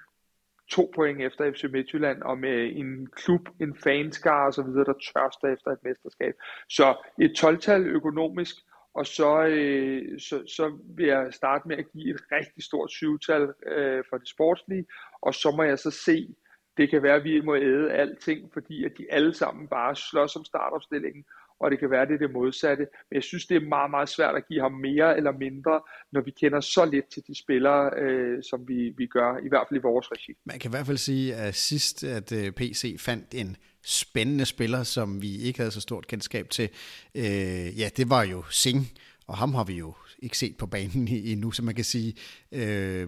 to point efter FC Midtjylland, og med en klub, en fanskare osv., der tørster efter et mesterskab. Så et 12-tal økonomisk, og så, øh, så, så vil jeg starte med at give et rigtig stort syvtal øh, for det sportslige, og så må jeg så se, det kan være, at vi må æde alting, fordi at de alle sammen bare slås om startopstillingen, og det kan være, det er det modsatte. Men jeg synes, det er meget, meget svært at give ham mere eller mindre, når vi kender så lidt til de spillere, øh, som vi, vi gør, i hvert fald i vores regi. Man kan i hvert fald sige, at sidst, at øh, PC fandt en spændende spiller, som vi ikke havde så stort kendskab til, øh, ja, det var jo Singh, og ham har vi jo ikke set på banen endnu, så man kan sige, øh,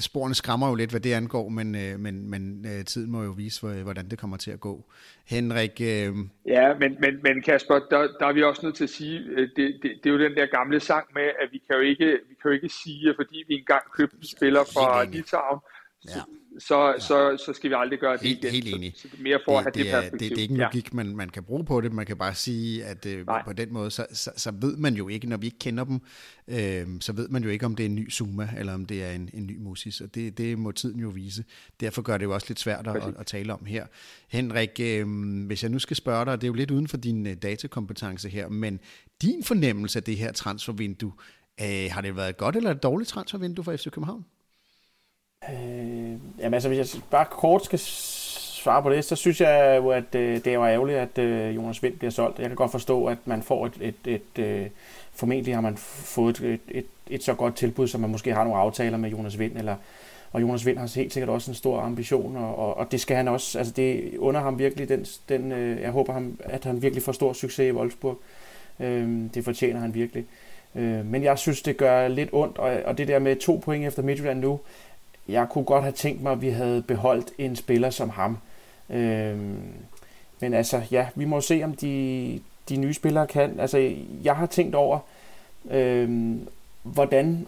sporene skræmmer jo lidt, hvad det angår, men, øh, men, men øh, tiden må jo vise, hvordan det kommer til at gå. Henrik? Øh... Ja, men, men, men Kasper, der, der er vi også nødt til at sige, det, det, det er jo den der gamle sang med, at vi kan jo ikke, vi kan jo ikke sige, at fordi vi engang købte en spiller fra Litauen, ja så, ja. så, så skal vi aldrig gøre det helt, igen. Helt enig. Så, så mere for det, at have det, det perspektiv. Det, det er ikke en logik, man, man kan bruge på det. Man kan bare sige, at øh, på den måde, så, så, så ved man jo ikke, når vi ikke kender dem, øh, så ved man jo ikke, om det er en ny Zuma, eller om det er en, en ny Musis. Og det, det må tiden jo vise. Derfor gør det jo også lidt svært at, at, at tale om her. Henrik, øh, hvis jeg nu skal spørge dig, det er jo lidt uden for din øh, datakompetence her, men din fornemmelse af det her transfervindue, øh, har det været et godt eller et dårligt transfervindue for FC København? Øh, jamen altså, hvis jeg bare kort skal svare på det, så synes jeg jo, at øh, det var ærgerligt, at øh, Jonas Vind bliver solgt. Jeg kan godt forstå, at man får et, et, et øh, formentlig har man fået et, et, et så godt tilbud, som man måske har nogle aftaler med Jonas Vind, eller, og Jonas Vind har helt sikkert også en stor ambition, og, og, og det skal han også, altså det under ham virkelig, den, den, øh, jeg håber, ham, at han virkelig får stor succes i Wolfsburg. Øh, det fortjener han virkelig. Øh, men jeg synes, det gør lidt ondt, og, og det der med to point efter Midtjylland nu, jeg kunne godt have tænkt mig, at vi havde beholdt en spiller som ham. Øhm, men altså, ja, vi må se, om de, de nye spillere kan. Altså, jeg har tænkt over, øhm, hvordan,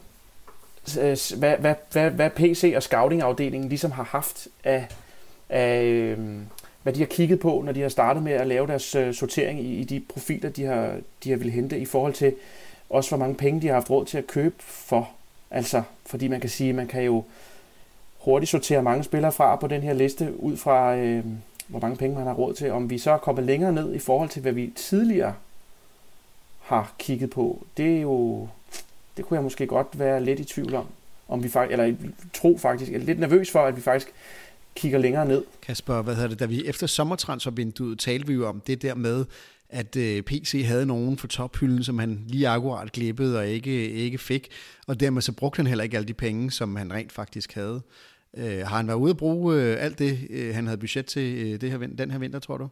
hvad, hvad, hvad, hvad PC og scouting-afdelingen ligesom har haft af, af øhm, hvad de har kigget på, når de har startet med at lave deres øh, sortering i, i de profiler, de har, de har ville hente, i forhold til også hvor mange penge de har haft råd til at købe for. Altså, fordi man kan sige, man kan jo hurtigt sortere mange spillere fra på den her liste, ud fra øh, hvor mange penge man har råd til. Om vi så er kommet længere ned i forhold til, hvad vi tidligere har kigget på, det er jo, det kunne jeg måske godt være lidt i tvivl om. Om vi faktisk, eller tro faktisk, eller lidt nervøs for, at vi faktisk kigger længere ned. Kasper, hvad hedder det, da vi efter sommertransfervinduet talte vi jo om det der med, at øh, PC havde nogen for tophylden, som han lige akkurat glippede og ikke, ikke fik, og dermed så brugte han heller ikke alle de penge, som han rent faktisk havde. Øh, har han været ude at bruge øh, alt det, øh, han havde budget til øh, det her, den her vinter, tror du?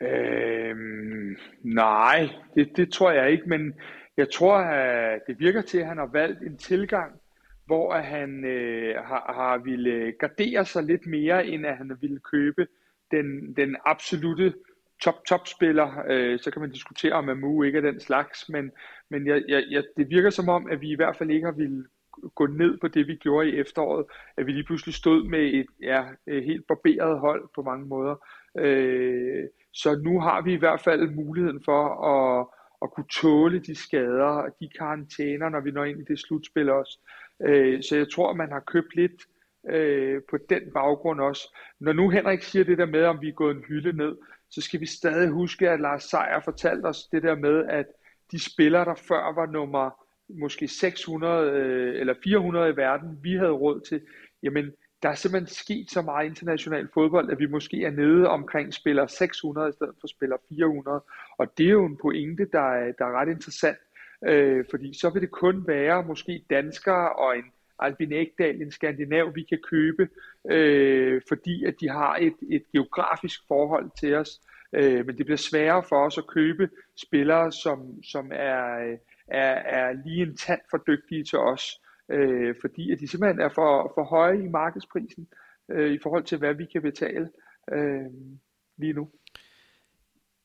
Øhm, nej, det, det tror jeg ikke, men jeg tror, at det virker til, at han har valgt en tilgang, hvor han øh, har, har ville gardere sig lidt mere, end at han ville købe den, den absolute top-top-spiller. Øh, så kan man diskutere, om Amu ikke er den slags, men, men jeg, jeg, jeg, det virker som om, at vi i hvert fald ikke har ville gå ned på det, vi gjorde i efteråret, at vi lige pludselig stod med et ja, helt barberet hold på mange måder. Øh, så nu har vi i hvert fald muligheden for at, at kunne tåle de skader og de karantæner, når vi når ind i det slutspil også. Øh, så jeg tror, man har købt lidt øh, på den baggrund også. Når nu Henrik siger det der med, om vi er gået en hylde ned, så skal vi stadig huske, at Lars Seier fortalte os det der med, at de spillere, der før var nummer måske 600 øh, eller 400 i verden, vi havde råd til, jamen der er simpelthen sket så meget international fodbold, at vi måske er nede omkring spiller 600 i stedet for spiller 400. Og det er jo en pointe, der er, der er ret interessant, øh, fordi så vil det kun være måske danskere og en Albin Ekdal, en skandinav, vi kan købe, øh, fordi at de har et, et geografisk forhold til os. Øh, men det bliver sværere for os at købe spillere, som, som er, er, er lige en tand for dygtige til os, øh, fordi at de simpelthen er for, for høje i markedsprisen øh, i forhold til, hvad vi kan betale øh, lige nu.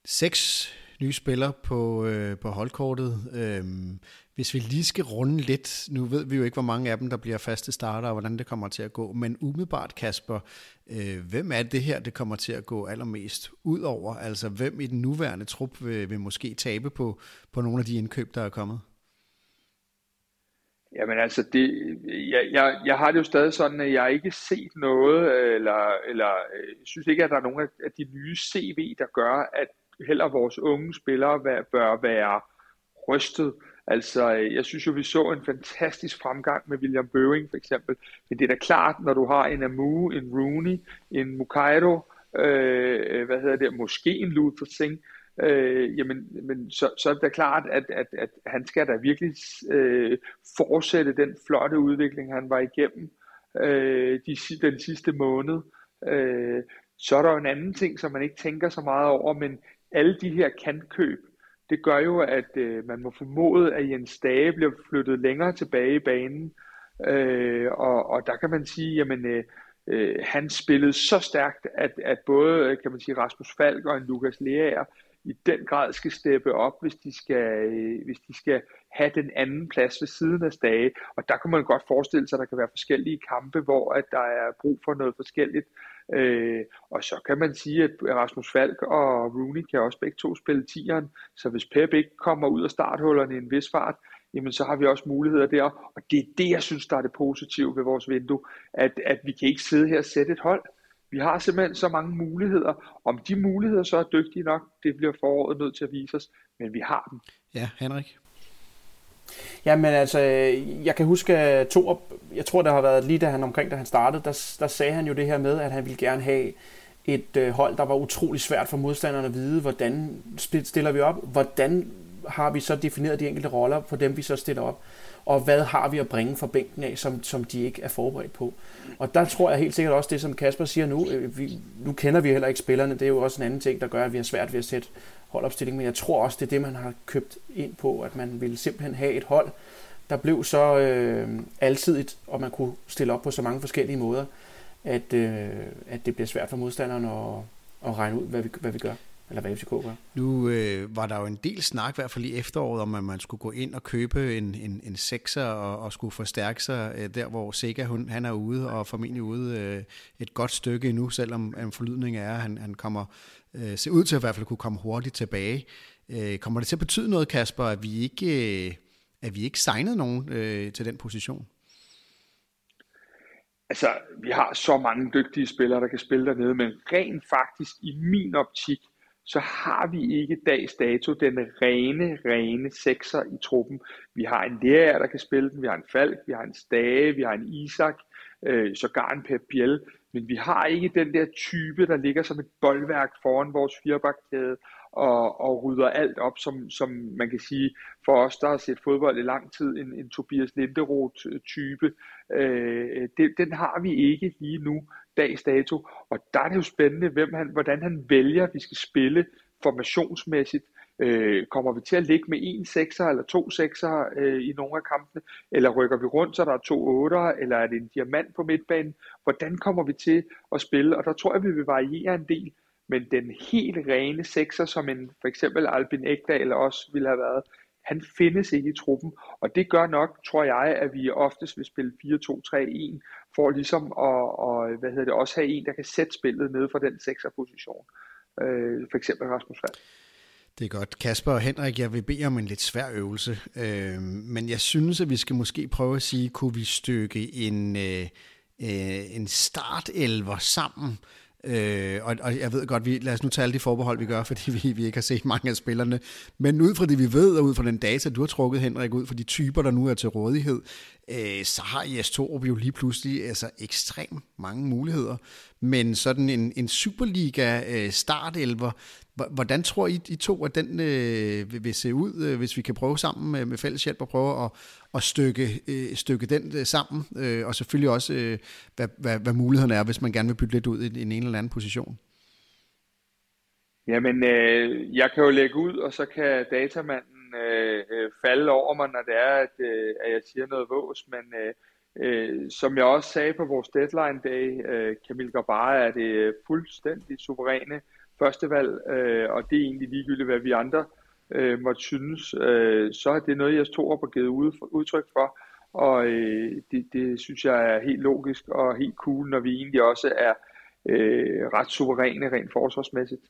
Seks nye spiller på, øh, på holdkortet. Øhm, hvis vi lige skal runde lidt, nu ved vi jo ikke, hvor mange af dem, der bliver faste starter, og hvordan det kommer til at gå, men umiddelbart, Kasper, øh, hvem er det her, det kommer til at gå allermest ud over? Altså, hvem i den nuværende trup vil, vil måske tabe på, på nogle af de indkøb, der er kommet? Jamen altså, det, jeg, jeg, jeg har det jo stadig sådan, at jeg ikke set noget, eller, eller jeg øh, synes ikke, at der er nogen af de nye CV, der gør, at heller vores unge spillere bør være rystet. Altså, øh, jeg synes jo, vi så en fantastisk fremgang med William Bøving for eksempel. Men det er da klart, når du har en Amu, en Rooney, en Mukairo, øh, øh hvad hedder det, måske en Luther Singh, øh, jamen, men så, så er det da klart, at, at, at han skal da virkelig øh, fortsætte den flotte udvikling, han var igennem øh, de, den sidste måned. Øh, så er der jo en anden ting, som man ikke tænker så meget over, men alle de her kantkøb, det gør jo, at øh, man må formode, at Jens Dage bliver flyttet længere tilbage i banen. Øh, og, og der kan man sige, jamen øh, øh, han spillede så stærkt, at, at både kan man sige, Rasmus Falk og en Lukas Leaer i den grad skal steppe op, hvis de skal, øh, hvis de skal have den anden plads ved siden af Stage. Og der kan man godt forestille sig, at der kan være forskellige kampe, hvor at der er brug for noget forskelligt. Øh, og så kan man sige, at Rasmus Falk og Rooney kan også begge to spille tieren, så hvis Pep ikke kommer ud af starthullerne i en vis fart, jamen så har vi også muligheder der. Og det er det, jeg synes, der er det positive ved vores vindue, at, at vi kan ikke sidde her og sætte et hold. Vi har simpelthen så mange muligheder. Om de muligheder så er dygtige nok, det bliver foråret nødt til at vise os, men vi har dem. Ja, Henrik? Jamen altså, jeg kan huske, to, jeg tror, der har været lige da han omkring, da han startede, der, der sagde han jo det her med, at han ville gerne have et øh, hold, der var utrolig svært for modstanderne at vide, hvordan stiller vi op, hvordan har vi så defineret de enkelte roller på dem, vi så stiller op, og hvad har vi at bringe fra bænken af, som, som de ikke er forberedt på. Og der tror jeg helt sikkert også det, som Kasper siger nu, øh, vi, nu kender vi heller ikke spillerne, det er jo også en anden ting, der gør, at vi har svært ved at sætte holdopstilling, men jeg tror også, det er det, man har købt ind på, at man ville simpelthen have et hold, der blev så øh, alsidigt, og man kunne stille op på så mange forskellige måder, at, øh, at det bliver svært for modstanderen at, at regne ud, hvad vi, hvad vi gør eller hvad FCK gør. Nu øh, var der jo en del snak, i hvert fald i efteråret, om at man skulle gå ind og købe en, en, en sekser og, og skulle forstærke sig øh, der, hvor Sega hun, han er ude, og formentlig ude øh, et godt stykke endnu, selvom en forlydning er, at han, han kommer øh, ser ud til at i hvert fald kunne komme hurtigt tilbage. Øh, kommer det til at betyde noget, Kasper, at vi ikke, øh, at vi ikke signede nogen øh, til den position? Altså, vi har så mange dygtige spillere, der kan spille dernede, men rent faktisk i min optik, så har vi ikke dags dato den rene, rene sekser i truppen. Vi har en lærer, der kan spille den, vi har en Falk, vi har en Stage, vi har en Isak, øh, sågar en Pep Biel, men vi har ikke den der type, der ligger som et boldværk foran vores firebakkæde og, og rydder alt op, som, som man kan sige, for os, der har set fodbold i lang tid, en, en Tobias Linderoth-type, øh, det, den har vi ikke lige nu, dags dato, og der er det jo spændende, hvem han, hvordan han vælger, at vi skal spille formationsmæssigt, Øh, kommer vi til at ligge med en sekser eller to sekser øh, i nogle af kampene, eller rykker vi rundt, så der er to otter, eller er det en diamant på midtbanen? Hvordan kommer vi til at spille? Og der tror jeg, vi vil variere en del, men den helt rene sekser, som en for eksempel Albin Ekdal også ville have været, han findes ikke i truppen, og det gør nok, tror jeg, at vi oftest vil spille 4-2-3-1, for ligesom at og, hvad hedder det, også have en, der kan sætte spillet ned fra den sekserposition. Øh, for eksempel Rasmus Fald. Det er godt. Kasper og Henrik, jeg vil bede om en lidt svær øvelse, øh, men jeg synes, at vi skal måske prøve at sige, kunne vi stykke en, øh, øh en startelver sammen, Øh, Øh, og, og jeg ved godt, vi, lad os nu tage alle de forbehold, vi gør, fordi vi, vi ikke har set mange af spillerne. Men ud fra det, vi ved, og ud fra den data, du har trukket, Henrik, ud fra de typer, der nu er til rådighed, øh, så har IS Torup jo lige pludselig altså, ekstremt mange muligheder. Men sådan en, en Superliga-startelver, øh, hvordan tror I, I to, at den øh, vil, se ud, øh, hvis vi kan prøve sammen med, med fælles hjælp at prøve at, at stykke, øh, stykke den øh, sammen, øh, og selvfølgelig også, øh, hvad, hvad, hvad mulighederne er, hvis man gerne vil bytte lidt ud i, i en eller anden position? Jamen, øh, jeg kan jo lægge ud, og så kan datamanden øh, øh, falde over mig, når det er, at, øh, at jeg siger noget vås, men øh, øh, som jeg også sagde på vores deadline day, øh, Camille Gabara er det øh, fuldstændig suveræne førstevalg, øh, og det er egentlig ligegyldigt, hvad vi andre øh, måtte synes, øh, så er det noget, jeg stod op og givet ud, udtryk for, og øh, det, det synes jeg er helt logisk og helt cool, når vi egentlig også er øh, ret suveræne rent forsvarsmæssigt.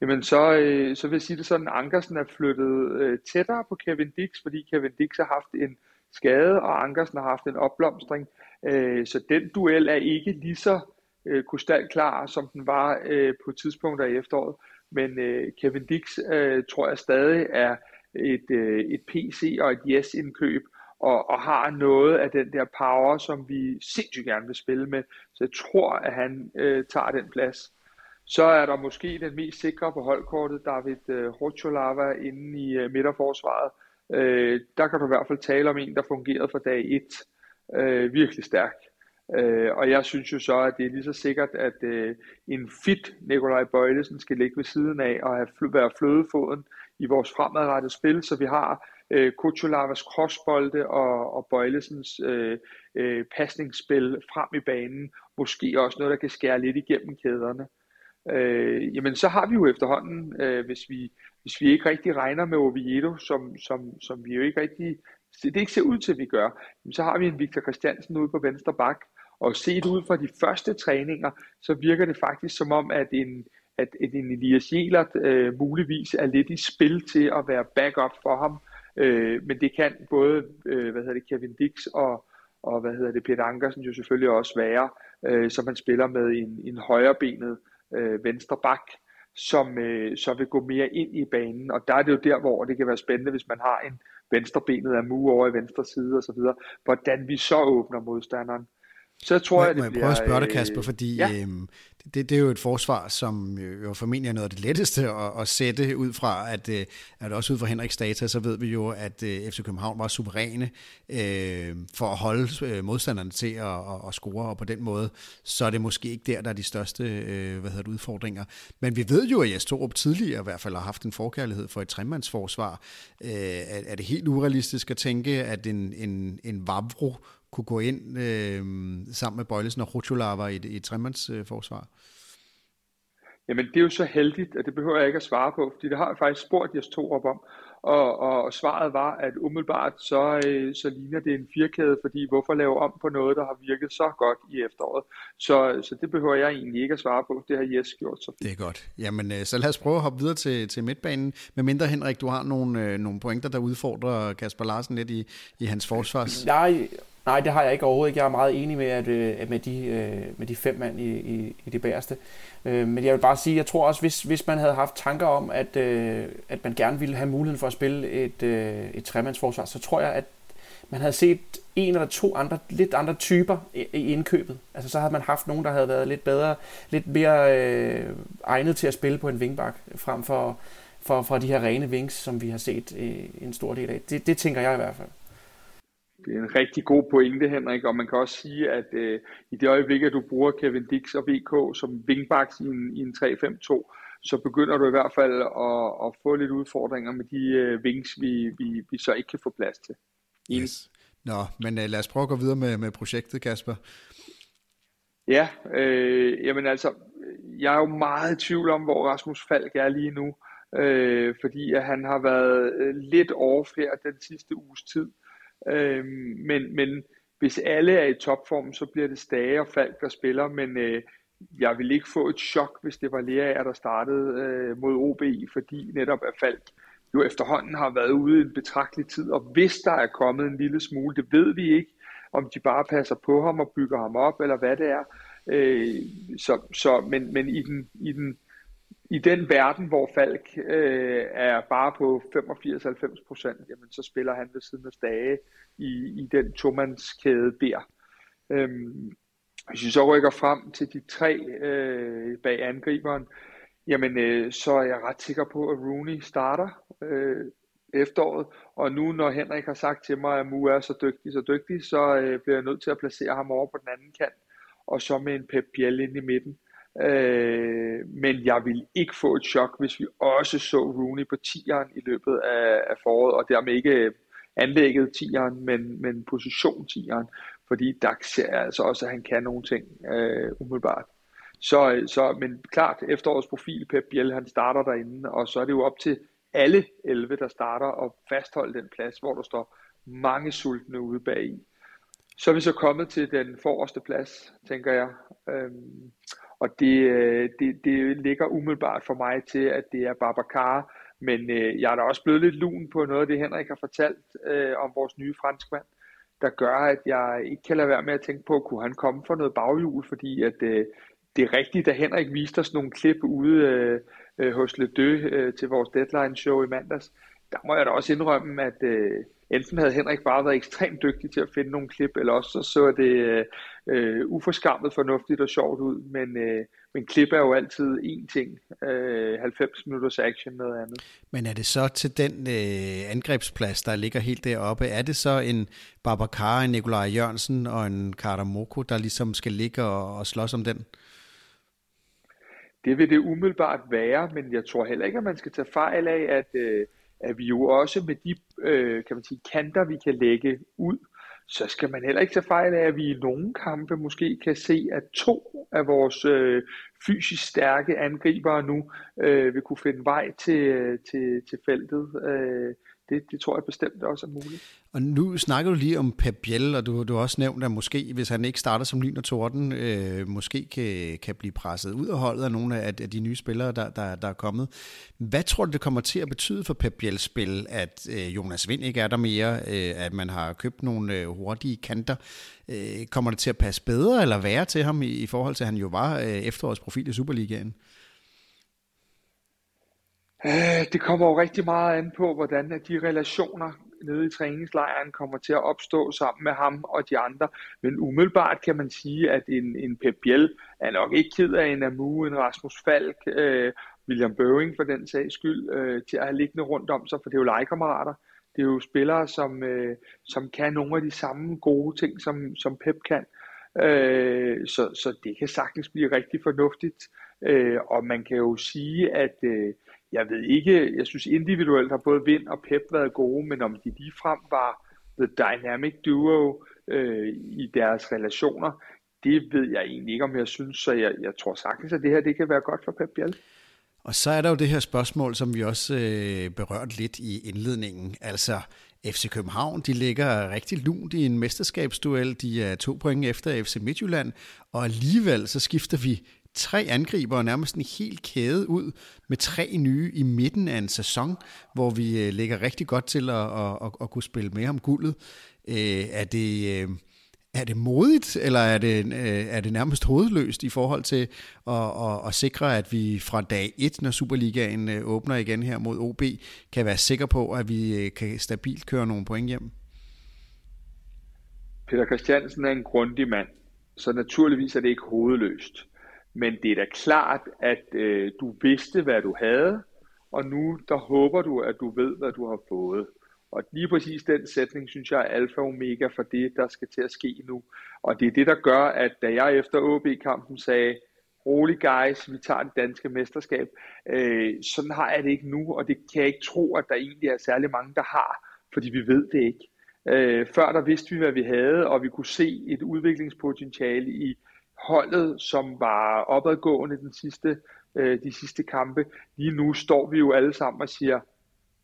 Jamen så, øh, så vil jeg sige det sådan, Ankersen er flyttet øh, tættere på Kevin Dix, fordi Kevin Dix har haft en skade, og Ankersen har haft en opblomstring. Øh, så den duel er ikke lige så øh, krystalklar, som den var øh, på tidspunkter i efteråret. Men øh, Kevin Dix øh, tror jeg stadig er et, øh, et PC og et yes-indkøb, og, og har noget af den der power, som vi sindssygt gerne vil spille med. Så jeg tror, at han øh, tager den plads. Så er der måske den mest sikre på holdkortet, David øh, Rocholava inde i øh, midterforsvaret. Øh, der kan du i hvert fald tale om en, der fungerede fra dag 1. Øh, virkelig stærk. Øh, og jeg synes jo så, at det er lige så sikkert, at øh, en fit Nikolaj Bøjlesen skal ligge ved siden af og have, være flødefoden i vores fremadrettede spil, så vi har øh, Kuchulavas crossbolde og, og Bøjlesens øh, øh, pasningsspil frem i banen. Måske også noget, der kan skære lidt igennem kæderne. Øh, jamen så har vi jo efterhånden, øh, hvis, vi, hvis vi ikke rigtig regner med Oviedo, som, som, som vi jo ikke rigtig, det ikke ser ud til, at vi gør, så har vi en Victor Christiansen ude på venstre bak, og set ud fra de første træninger, så virker det faktisk som om, at en, at en Elias Jelert øh, muligvis er lidt i spil til at være backup for ham. Øh, men det kan både øh, hvad hedder det, Kevin Dix og, og hvad hedder det, Peter Ankersen jo selvfølgelig også være, øh, som han spiller med en, en højrebenet øh, venstre bak, som øh, så vil gå mere ind i banen. Og der er det jo der, hvor det kan være spændende, hvis man har en venstrebenet af Mu over i venstre side osv., hvordan vi så åbner modstanderen. Så tror må, jeg, det må jeg prøve at spørge dig, Kasper, fordi ja. øhm, det, det er jo et forsvar, som jo formentlig er noget af det letteste at, at sætte ud fra, at, øh, at også ud fra Henriks data, så ved vi jo, at øh, FC København var suveræne øh, for at holde øh, modstanderne til at, at, at score, og på den måde, så er det måske ikke der, der er de største øh, hvad hedder det, udfordringer. Men vi ved jo, at Jes Torup tidligere i hvert fald har haft en forkærlighed for et tremandsforsvar. Øh, er, er det helt urealistisk at tænke, at en, en, en Vavro kunne gå ind øh, sammen med Bøjlesen og Rutschulava i, i et tremandsforsvar? Øh, Jamen det er jo så heldigt, at det behøver jeg ikke at svare på, fordi det har jeg faktisk spurgt Jes Torup om, og, og svaret var, at umiddelbart så, øh, så ligner det en firkæde, fordi hvorfor lave om på noget, der har virket så godt i efteråret? Så, så det behøver jeg egentlig ikke at svare på. Det har Jes gjort så. Det er godt. Jamen øh, så lad os prøve at hoppe videre til, til midtbanen. Med mindre Henrik, du har nogle, øh, nogle pointer, der udfordrer Kasper Larsen lidt i, i hans forsvars. Nej, Nej, det har jeg ikke overhovedet ikke. Jeg er meget enig med, at, øh, med, de, øh, med de fem mand i, i, i det bæreste. Øh, men jeg vil bare sige, jeg tror også, hvis, hvis man havde haft tanker om, at, at man gerne ville have muligheden for at spille et, et tremandsforsvar, så tror jeg, at man havde set en eller to andre, lidt andre typer i, indkøbet. Altså så havde man haft nogen, der havde været lidt bedre, lidt mere øh, egnet til at spille på en vingbak, frem for, for, for de her rene wings, som vi har set øh, en stor del af. Det, det tænker jeg i hvert fald det er en rigtig god pointe, Henrik, og man kan også sige, at øh, i det øjeblik, at du bruger Kevin Dix og VK som wingbacks i en, i en 3-5-2, så begynder du i hvert fald at, at få lidt udfordringer med de øh, wings, vi, vi, vi så ikke kan få plads til. Yes. Nå, men øh, lad os prøve at gå videre med, med projektet, Kasper. Ja, øh, jamen altså, jeg er jo meget i tvivl om, hvor Rasmus Falk er lige nu, øh, fordi at han har været øh, lidt off her den sidste uges tid. Øh, men, men hvis alle er i topform, så bliver det Stage og Falk, der spiller, men øh, jeg vil ikke få et chok, hvis det var Lea, der startede øh, mod OB, fordi netop at Falk jo efterhånden har været ude i en betragtelig tid, og hvis der er kommet en lille smule, det ved vi ikke, om de bare passer på ham og bygger ham op, eller hvad det er. Øh, så, så, men, men i den, i den i den verden, hvor Falk øh, er bare på 85-90 procent, jamen så spiller han ved siden af Stage i, i den tomandskæde der. Øhm, hvis vi så rykker frem til de tre øh, bag angriberen, jamen øh, så er jeg ret sikker på, at Rooney starter øh, efteråret. Og nu når Henrik har sagt til mig, at Mu er så dygtig, så dygtig, så øh, bliver jeg nødt til at placere ham over på den anden kant. Og så med en Pep Biel ind i midten. Øh, men jeg vil ikke få et chok, hvis vi også så Rooney på 10'eren i løbet af, af foråret, og dermed ikke øh, anlægget 10'eren, men, men position 10'eren, fordi Dax ser altså også, at han kan nogle ting øh, umiddelbart. Så, øh, så, men klart, efterårets profil, Pep Biel, han starter derinde, og så er det jo op til alle 11, der starter og fastholde den plads, hvor der står mange sultne ude bagi. Så er vi så kommet til den forreste plads, tænker jeg. Øhm, og det, øh, det, det ligger umiddelbart for mig til, at det er Babacar, men øh, jeg er da også blevet lidt lun på noget af det, Henrik har fortalt øh, om vores nye franskmand, der gør, at jeg ikke kan lade være med at tænke på, kunne han komme for noget baghjul, fordi at øh, det er rigtigt, da Henrik viste os nogle klip ude øh, øh, hos Le Deux øh, til vores deadline show i mandags, der må jeg da også indrømme, at øh, enten havde Henrik bare været ekstremt dygtig til at finde nogle klip, eller også så så det øh, øh, uforskammet fornuftigt og sjovt ud, men, øh, men klip er jo altid én ting, øh, 90 minutters action noget andet. Men er det så til den øh, angrebsplads, der ligger helt deroppe, er det så en Babacar, en Nikolaj Jørgensen og en Karamoko, der ligesom skal ligge og, og slås om den? Det vil det umiddelbart være, men jeg tror heller ikke, at man skal tage fejl af, at, øh, at vi jo også med de øh, kan man sige, kanter, vi kan lægge ud, så skal man heller ikke tage fejl af, at vi i nogle kampe måske kan se, at to af vores øh, fysisk stærke angribere nu øh, vil kunne finde vej til, øh, til, til feltet. Øh, det, det tror jeg bestemt også er muligt. Og nu snakker du lige om Pep Biel, og du, du har også nævnt, at måske, hvis han ikke starter som lyn og torden, øh, måske kan, kan blive presset ud af holdet af nogle af, af de nye spillere, der, der, der er kommet. Hvad tror du, det kommer til at betyde for Pep Biels spil, at øh, Jonas Vind ikke er der mere, øh, at man har købt nogle øh, hurtige kanter? Øh, kommer det til at passe bedre eller værre til ham i, i forhold til, at han jo var øh, efterårets profil i Superligaen? Øh, det kommer jo rigtig meget an på, hvordan de relationer nede i træningslejren kommer til at opstå sammen med ham og de andre. Men umiddelbart kan man sige, at en, en Pep Biel er nok ikke ked af en Amu, en Rasmus Falk, øh, William Bøving for den sags skyld, øh, til at have liggende rundt om sig, for det er jo legekammerater. Det er jo spillere, som, øh, som kan nogle af de samme gode ting, som, som Pep kan. Øh, så, så det kan sagtens blive rigtig fornuftigt. Øh, og man kan jo sige, at øh, jeg ved ikke, jeg synes individuelt har både Vind og Pep været gode, men om de ligefrem var the dynamic duo øh, i deres relationer, det ved jeg egentlig ikke, om jeg synes, så jeg, jeg tror sagtens, at det her det kan være godt for Pep Biel. Og så er der jo det her spørgsmål, som vi også øh, berørte lidt i indledningen. Altså, FC København, de ligger rigtig lunt i en mesterskabsduel. De er to point efter FC Midtjylland, og alligevel så skifter vi tre angriber og nærmest en helt kæde ud med tre nye i midten af en sæson, hvor vi øh, ligger rigtig godt til at, at, at, at kunne spille med om guldet. Øh, er det... Øh, er det modigt, eller er det, øh, er det nærmest hovedløst i forhold til at, at, at sikre, at vi fra dag 1, når Superligaen øh, åbner igen her mod OB, kan være sikre på, at vi kan stabilt køre nogle point hjem? Peter Christiansen er en grundig mand, så naturligvis er det ikke hovedløst. Men det er da klart, at øh, du vidste, hvad du havde, og nu der håber du, at du ved, hvad du har fået. Og lige præcis den sætning, synes jeg er alfa og omega for det, der skal til at ske nu. Og det er det, der gør, at da jeg efter OB-kampen sagde, rolig guys, vi tager det danske mesterskab, øh, sådan har jeg det ikke nu, og det kan jeg ikke tro, at der egentlig er særlig mange, der har, fordi vi ved det ikke. Øh, før der vidste vi, hvad vi havde, og vi kunne se et udviklingspotentiale i holdet, som var opadgående den sidste, øh, de sidste kampe. Lige nu står vi jo alle sammen og siger,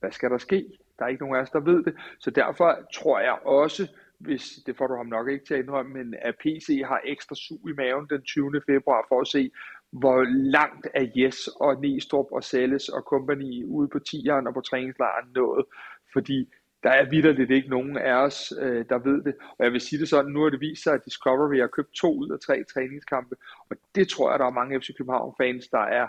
hvad skal der ske? Der er ikke nogen af os, der ved det. Så derfor tror jeg også, hvis det får du ham nok ikke til at indrømme, men at PC har ekstra sug i maven den 20. februar for at se, hvor langt er Jes og Næstrup og Selles og kompagni ude på tieren og på træningslejren nået. Fordi der er vidderligt ikke nogen af os, øh, der ved det. Og jeg vil sige det sådan, nu har det vist sig, at Discovery har købt to ud af tre træningskampe. Og det tror jeg, der er mange FC København-fans, der er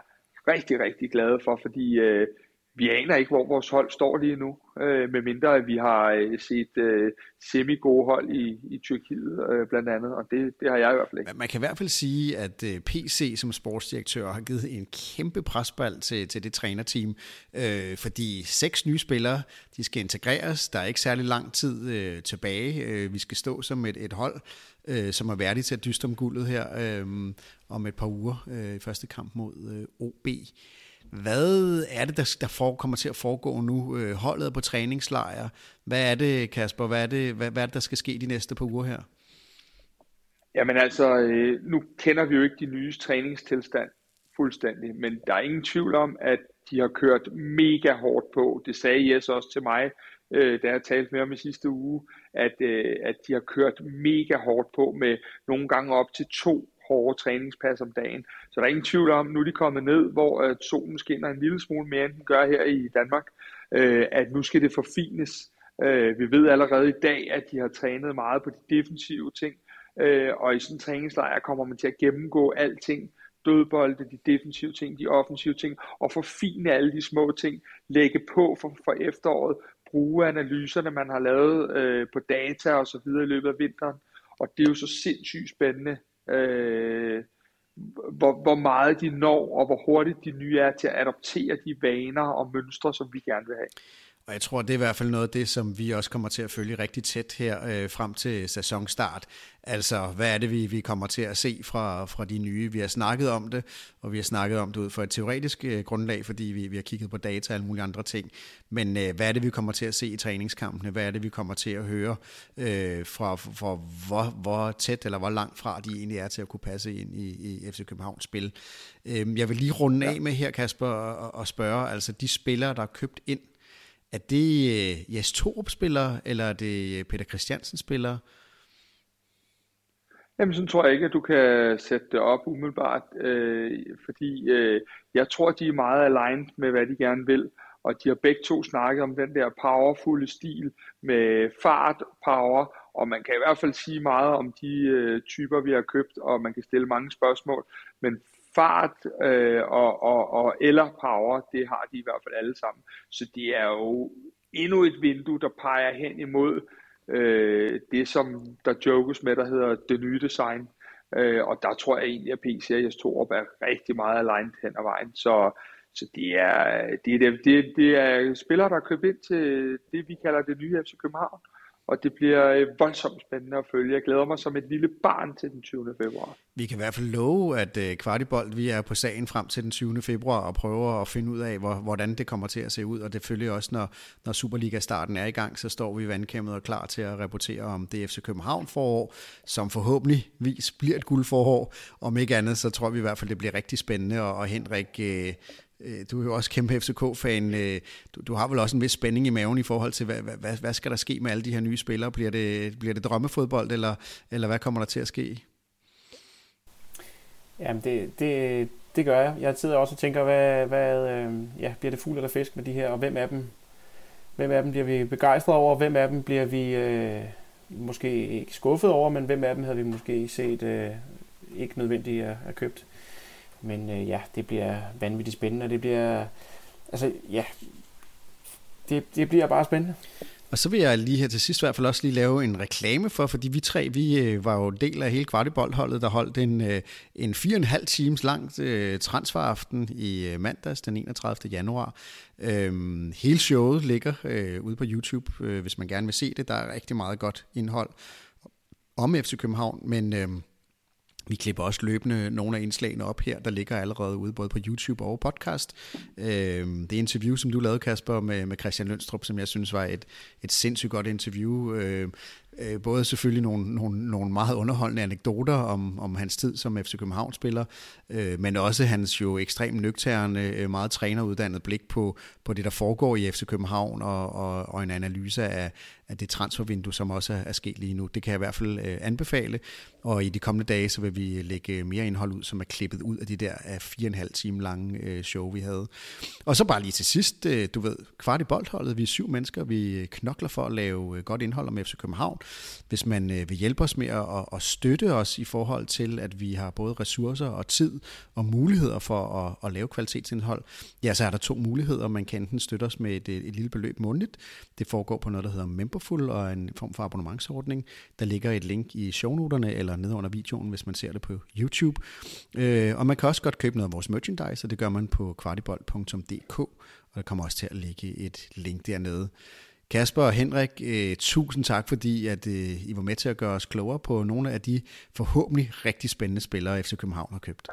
rigtig, rigtig glade for, fordi øh, vi aner ikke, hvor vores hold står lige nu, øh, medmindre at vi har øh, set øh, semi-gode hold i, i Tyrkiet øh, blandt andet, og det, det har jeg i hvert fald ikke. Man kan i hvert fald sige, at øh, PC som sportsdirektør har givet en kæmpe presbald til, til det trænerteam, øh, fordi seks nye spillere, de skal integreres, der er ikke særlig lang tid øh, tilbage, øh, vi skal stå som et, et hold, øh, som er værdigt til at dyste om guldet her øh, om et par uger øh, i første kamp mod øh, OB. Hvad er det, der, der for, kommer til at foregå nu? Øh, holdet på træningslejr. Hvad er det, Kasper? Hvad er det, hvad, hvad er det, der skal ske de næste par uger her? Jamen altså, øh, nu kender vi jo ikke de nye træningstilstand fuldstændig, men der er ingen tvivl om, at de har kørt mega hårdt på. Det sagde Jes også til mig, øh, da jeg talte med ham i sidste uge, at, øh, at de har kørt mega hårdt på med nogle gange op til to hårde træningspas om dagen. Så der er ingen tvivl om, nu er de kommet ned, hvor øh, solen skinner en lille smule mere, end den gør her i Danmark, øh, at nu skal det forfines. Øh, vi ved allerede i dag, at de har trænet meget på de defensive ting, øh, og i sådan en træningslejr kommer man til at gennemgå alting, dødbolde, de defensive ting, de offensive ting, og forfine alle de små ting, lægge på for, for efteråret, bruge analyserne, man har lavet øh, på data og så videre i løbet af vinteren. Og det er jo så sindssygt spændende, øh, hvor, hvor meget de når, og hvor hurtigt de nye er til at adoptere de vaner og mønstre, som vi gerne vil have. Og jeg tror, det er i hvert fald noget af det, som vi også kommer til at følge rigtig tæt her øh, frem til sæsonstart. Altså, hvad er det, vi, vi kommer til at se fra, fra de nye? Vi har snakket om det, og vi har snakket om det ud fra et teoretisk øh, grundlag, fordi vi, vi har kigget på data og alle mulige andre ting. Men øh, hvad er det, vi kommer til at se i træningskampene? Hvad er det, vi kommer til at høre øh, fra, fra hvor, hvor tæt eller hvor langt fra de egentlig er til at kunne passe ind i, i FC Københavns spil? Øh, jeg vil lige runde af med her, Kasper, og, og spørge, altså de spillere, der er købt ind er det øh, Jes Torup spiller eller er det øh, Peter Christiansen spiller? Jamen, sådan tror jeg ikke, at du kan sætte det op umiddelbart, øh, fordi øh, jeg tror, de er meget aligned med, hvad de gerne vil, og de har begge to snakket om den der powerfulde stil med fart, power, og man kan i hvert fald sige meget om de øh, typer, vi har købt, og man kan stille mange spørgsmål, men fart øh, og, og, og eller power, det har de i hvert fald alle sammen. Så det er jo endnu et vindue, der peger hen imod øh, det, som der jokes med, der hedder det nye design. Øh, og der tror jeg egentlig, at P-Series 2 er rigtig meget aligned hen ad vejen. Så, så det er, det, er, det, det er spillere, der er købt ind til det, vi kalder det nye FC København og det bliver øh, voldsomt spændende at følge. Jeg glæder mig som et lille barn til den 20. februar. Vi kan i hvert fald love, at øh, Kvartibold, vi er på sagen frem til den 20. februar og prøver at finde ud af, hvordan det kommer til at se ud. Og det følger også, når, når Superliga-starten er i gang, så står vi vandkæmmet og klar til at rapportere om DFC København forår, som forhåbentligvis bliver et guldforår. Om ikke andet, så tror vi i hvert fald, det bliver rigtig spændende. Og, Henrik, øh, du er jo også kæmpe FCK-fan. Øh, du, du har vel også en vis spænding i maven i forhold til, hvad, hvad, hvad skal der ske med alle de her nye spillere? Bliver det, bliver det drømmefodbold, eller, eller hvad kommer der til at ske? Jamen, det, det, det gør jeg. Jeg sidder også og tænker, hvad, hvad øh, ja, bliver det fugl eller fisk med de her, og hvem af dem, hvem af dem bliver vi begejstret over, og hvem af dem bliver vi øh, måske ikke skuffet over, men hvem af dem havde vi måske set øh, ikke nødvendigt at, at købt. Men øh, ja, det bliver vanvittigt spændende, og det bliver, altså ja, det, det bliver bare spændende. Og så vil jeg lige her til sidst i hvert fald også lige lave en reklame for, fordi vi tre, vi øh, var jo del af hele Kvartiboldholdet, der holdt en, øh, en fire og en halv times lang øh, transferaften i øh, mandags den 31. januar. Øhm, hele showet ligger øh, ude på YouTube, øh, hvis man gerne vil se det. Der er rigtig meget godt indhold om FC København, men... Øh, vi klipper også løbende nogle af indslagene op her, der ligger allerede ude både på YouTube og podcast. Øhm, det interview, som du lavede, Kasper, med, med Christian Lønstrup, som jeg synes var et, et sindssygt godt interview. Øhm, Øh, både selvfølgelig nogle, nogle, nogle meget underholdende anekdoter om, om hans tid som FC København-spiller, øh, men også hans jo ekstremt nøgterne, øh, meget træneruddannet blik på, på det, der foregår i FC København, og, og, og en analyse af, af det transfervindue, som også er sket lige nu. Det kan jeg i hvert fald øh, anbefale, og i de kommende dage, så vil vi lægge mere indhold ud, som er klippet ud af de der af fire og en halv time lange øh, show, vi havde. Og så bare lige til sidst, øh, du ved, kvart i boldholdet, vi er syv mennesker, vi knokler for at lave øh, godt indhold om FC København. Hvis man øh, vil hjælpe os med at, at støtte os i forhold til, at vi har både ressourcer og tid og muligheder for at, at lave kvalitetsindhold, ja, så er der to muligheder. Man kan enten støtte os med et, øh, et lille beløb månedligt. Det foregår på noget, der hedder Memberful og en form for abonnementsordning. Der ligger et link i shownoterne eller nede under videoen, hvis man ser det på YouTube. Øh, og man kan også godt købe noget af vores merchandise, og det gør man på kvartibold.dk, og der kommer også til at ligge et link dernede. Kasper og Henrik, øh, tusind tak, fordi at, øh, I var med til at gøre os klogere på nogle af de forhåbentlig rigtig spændende spillere, FC København har købt.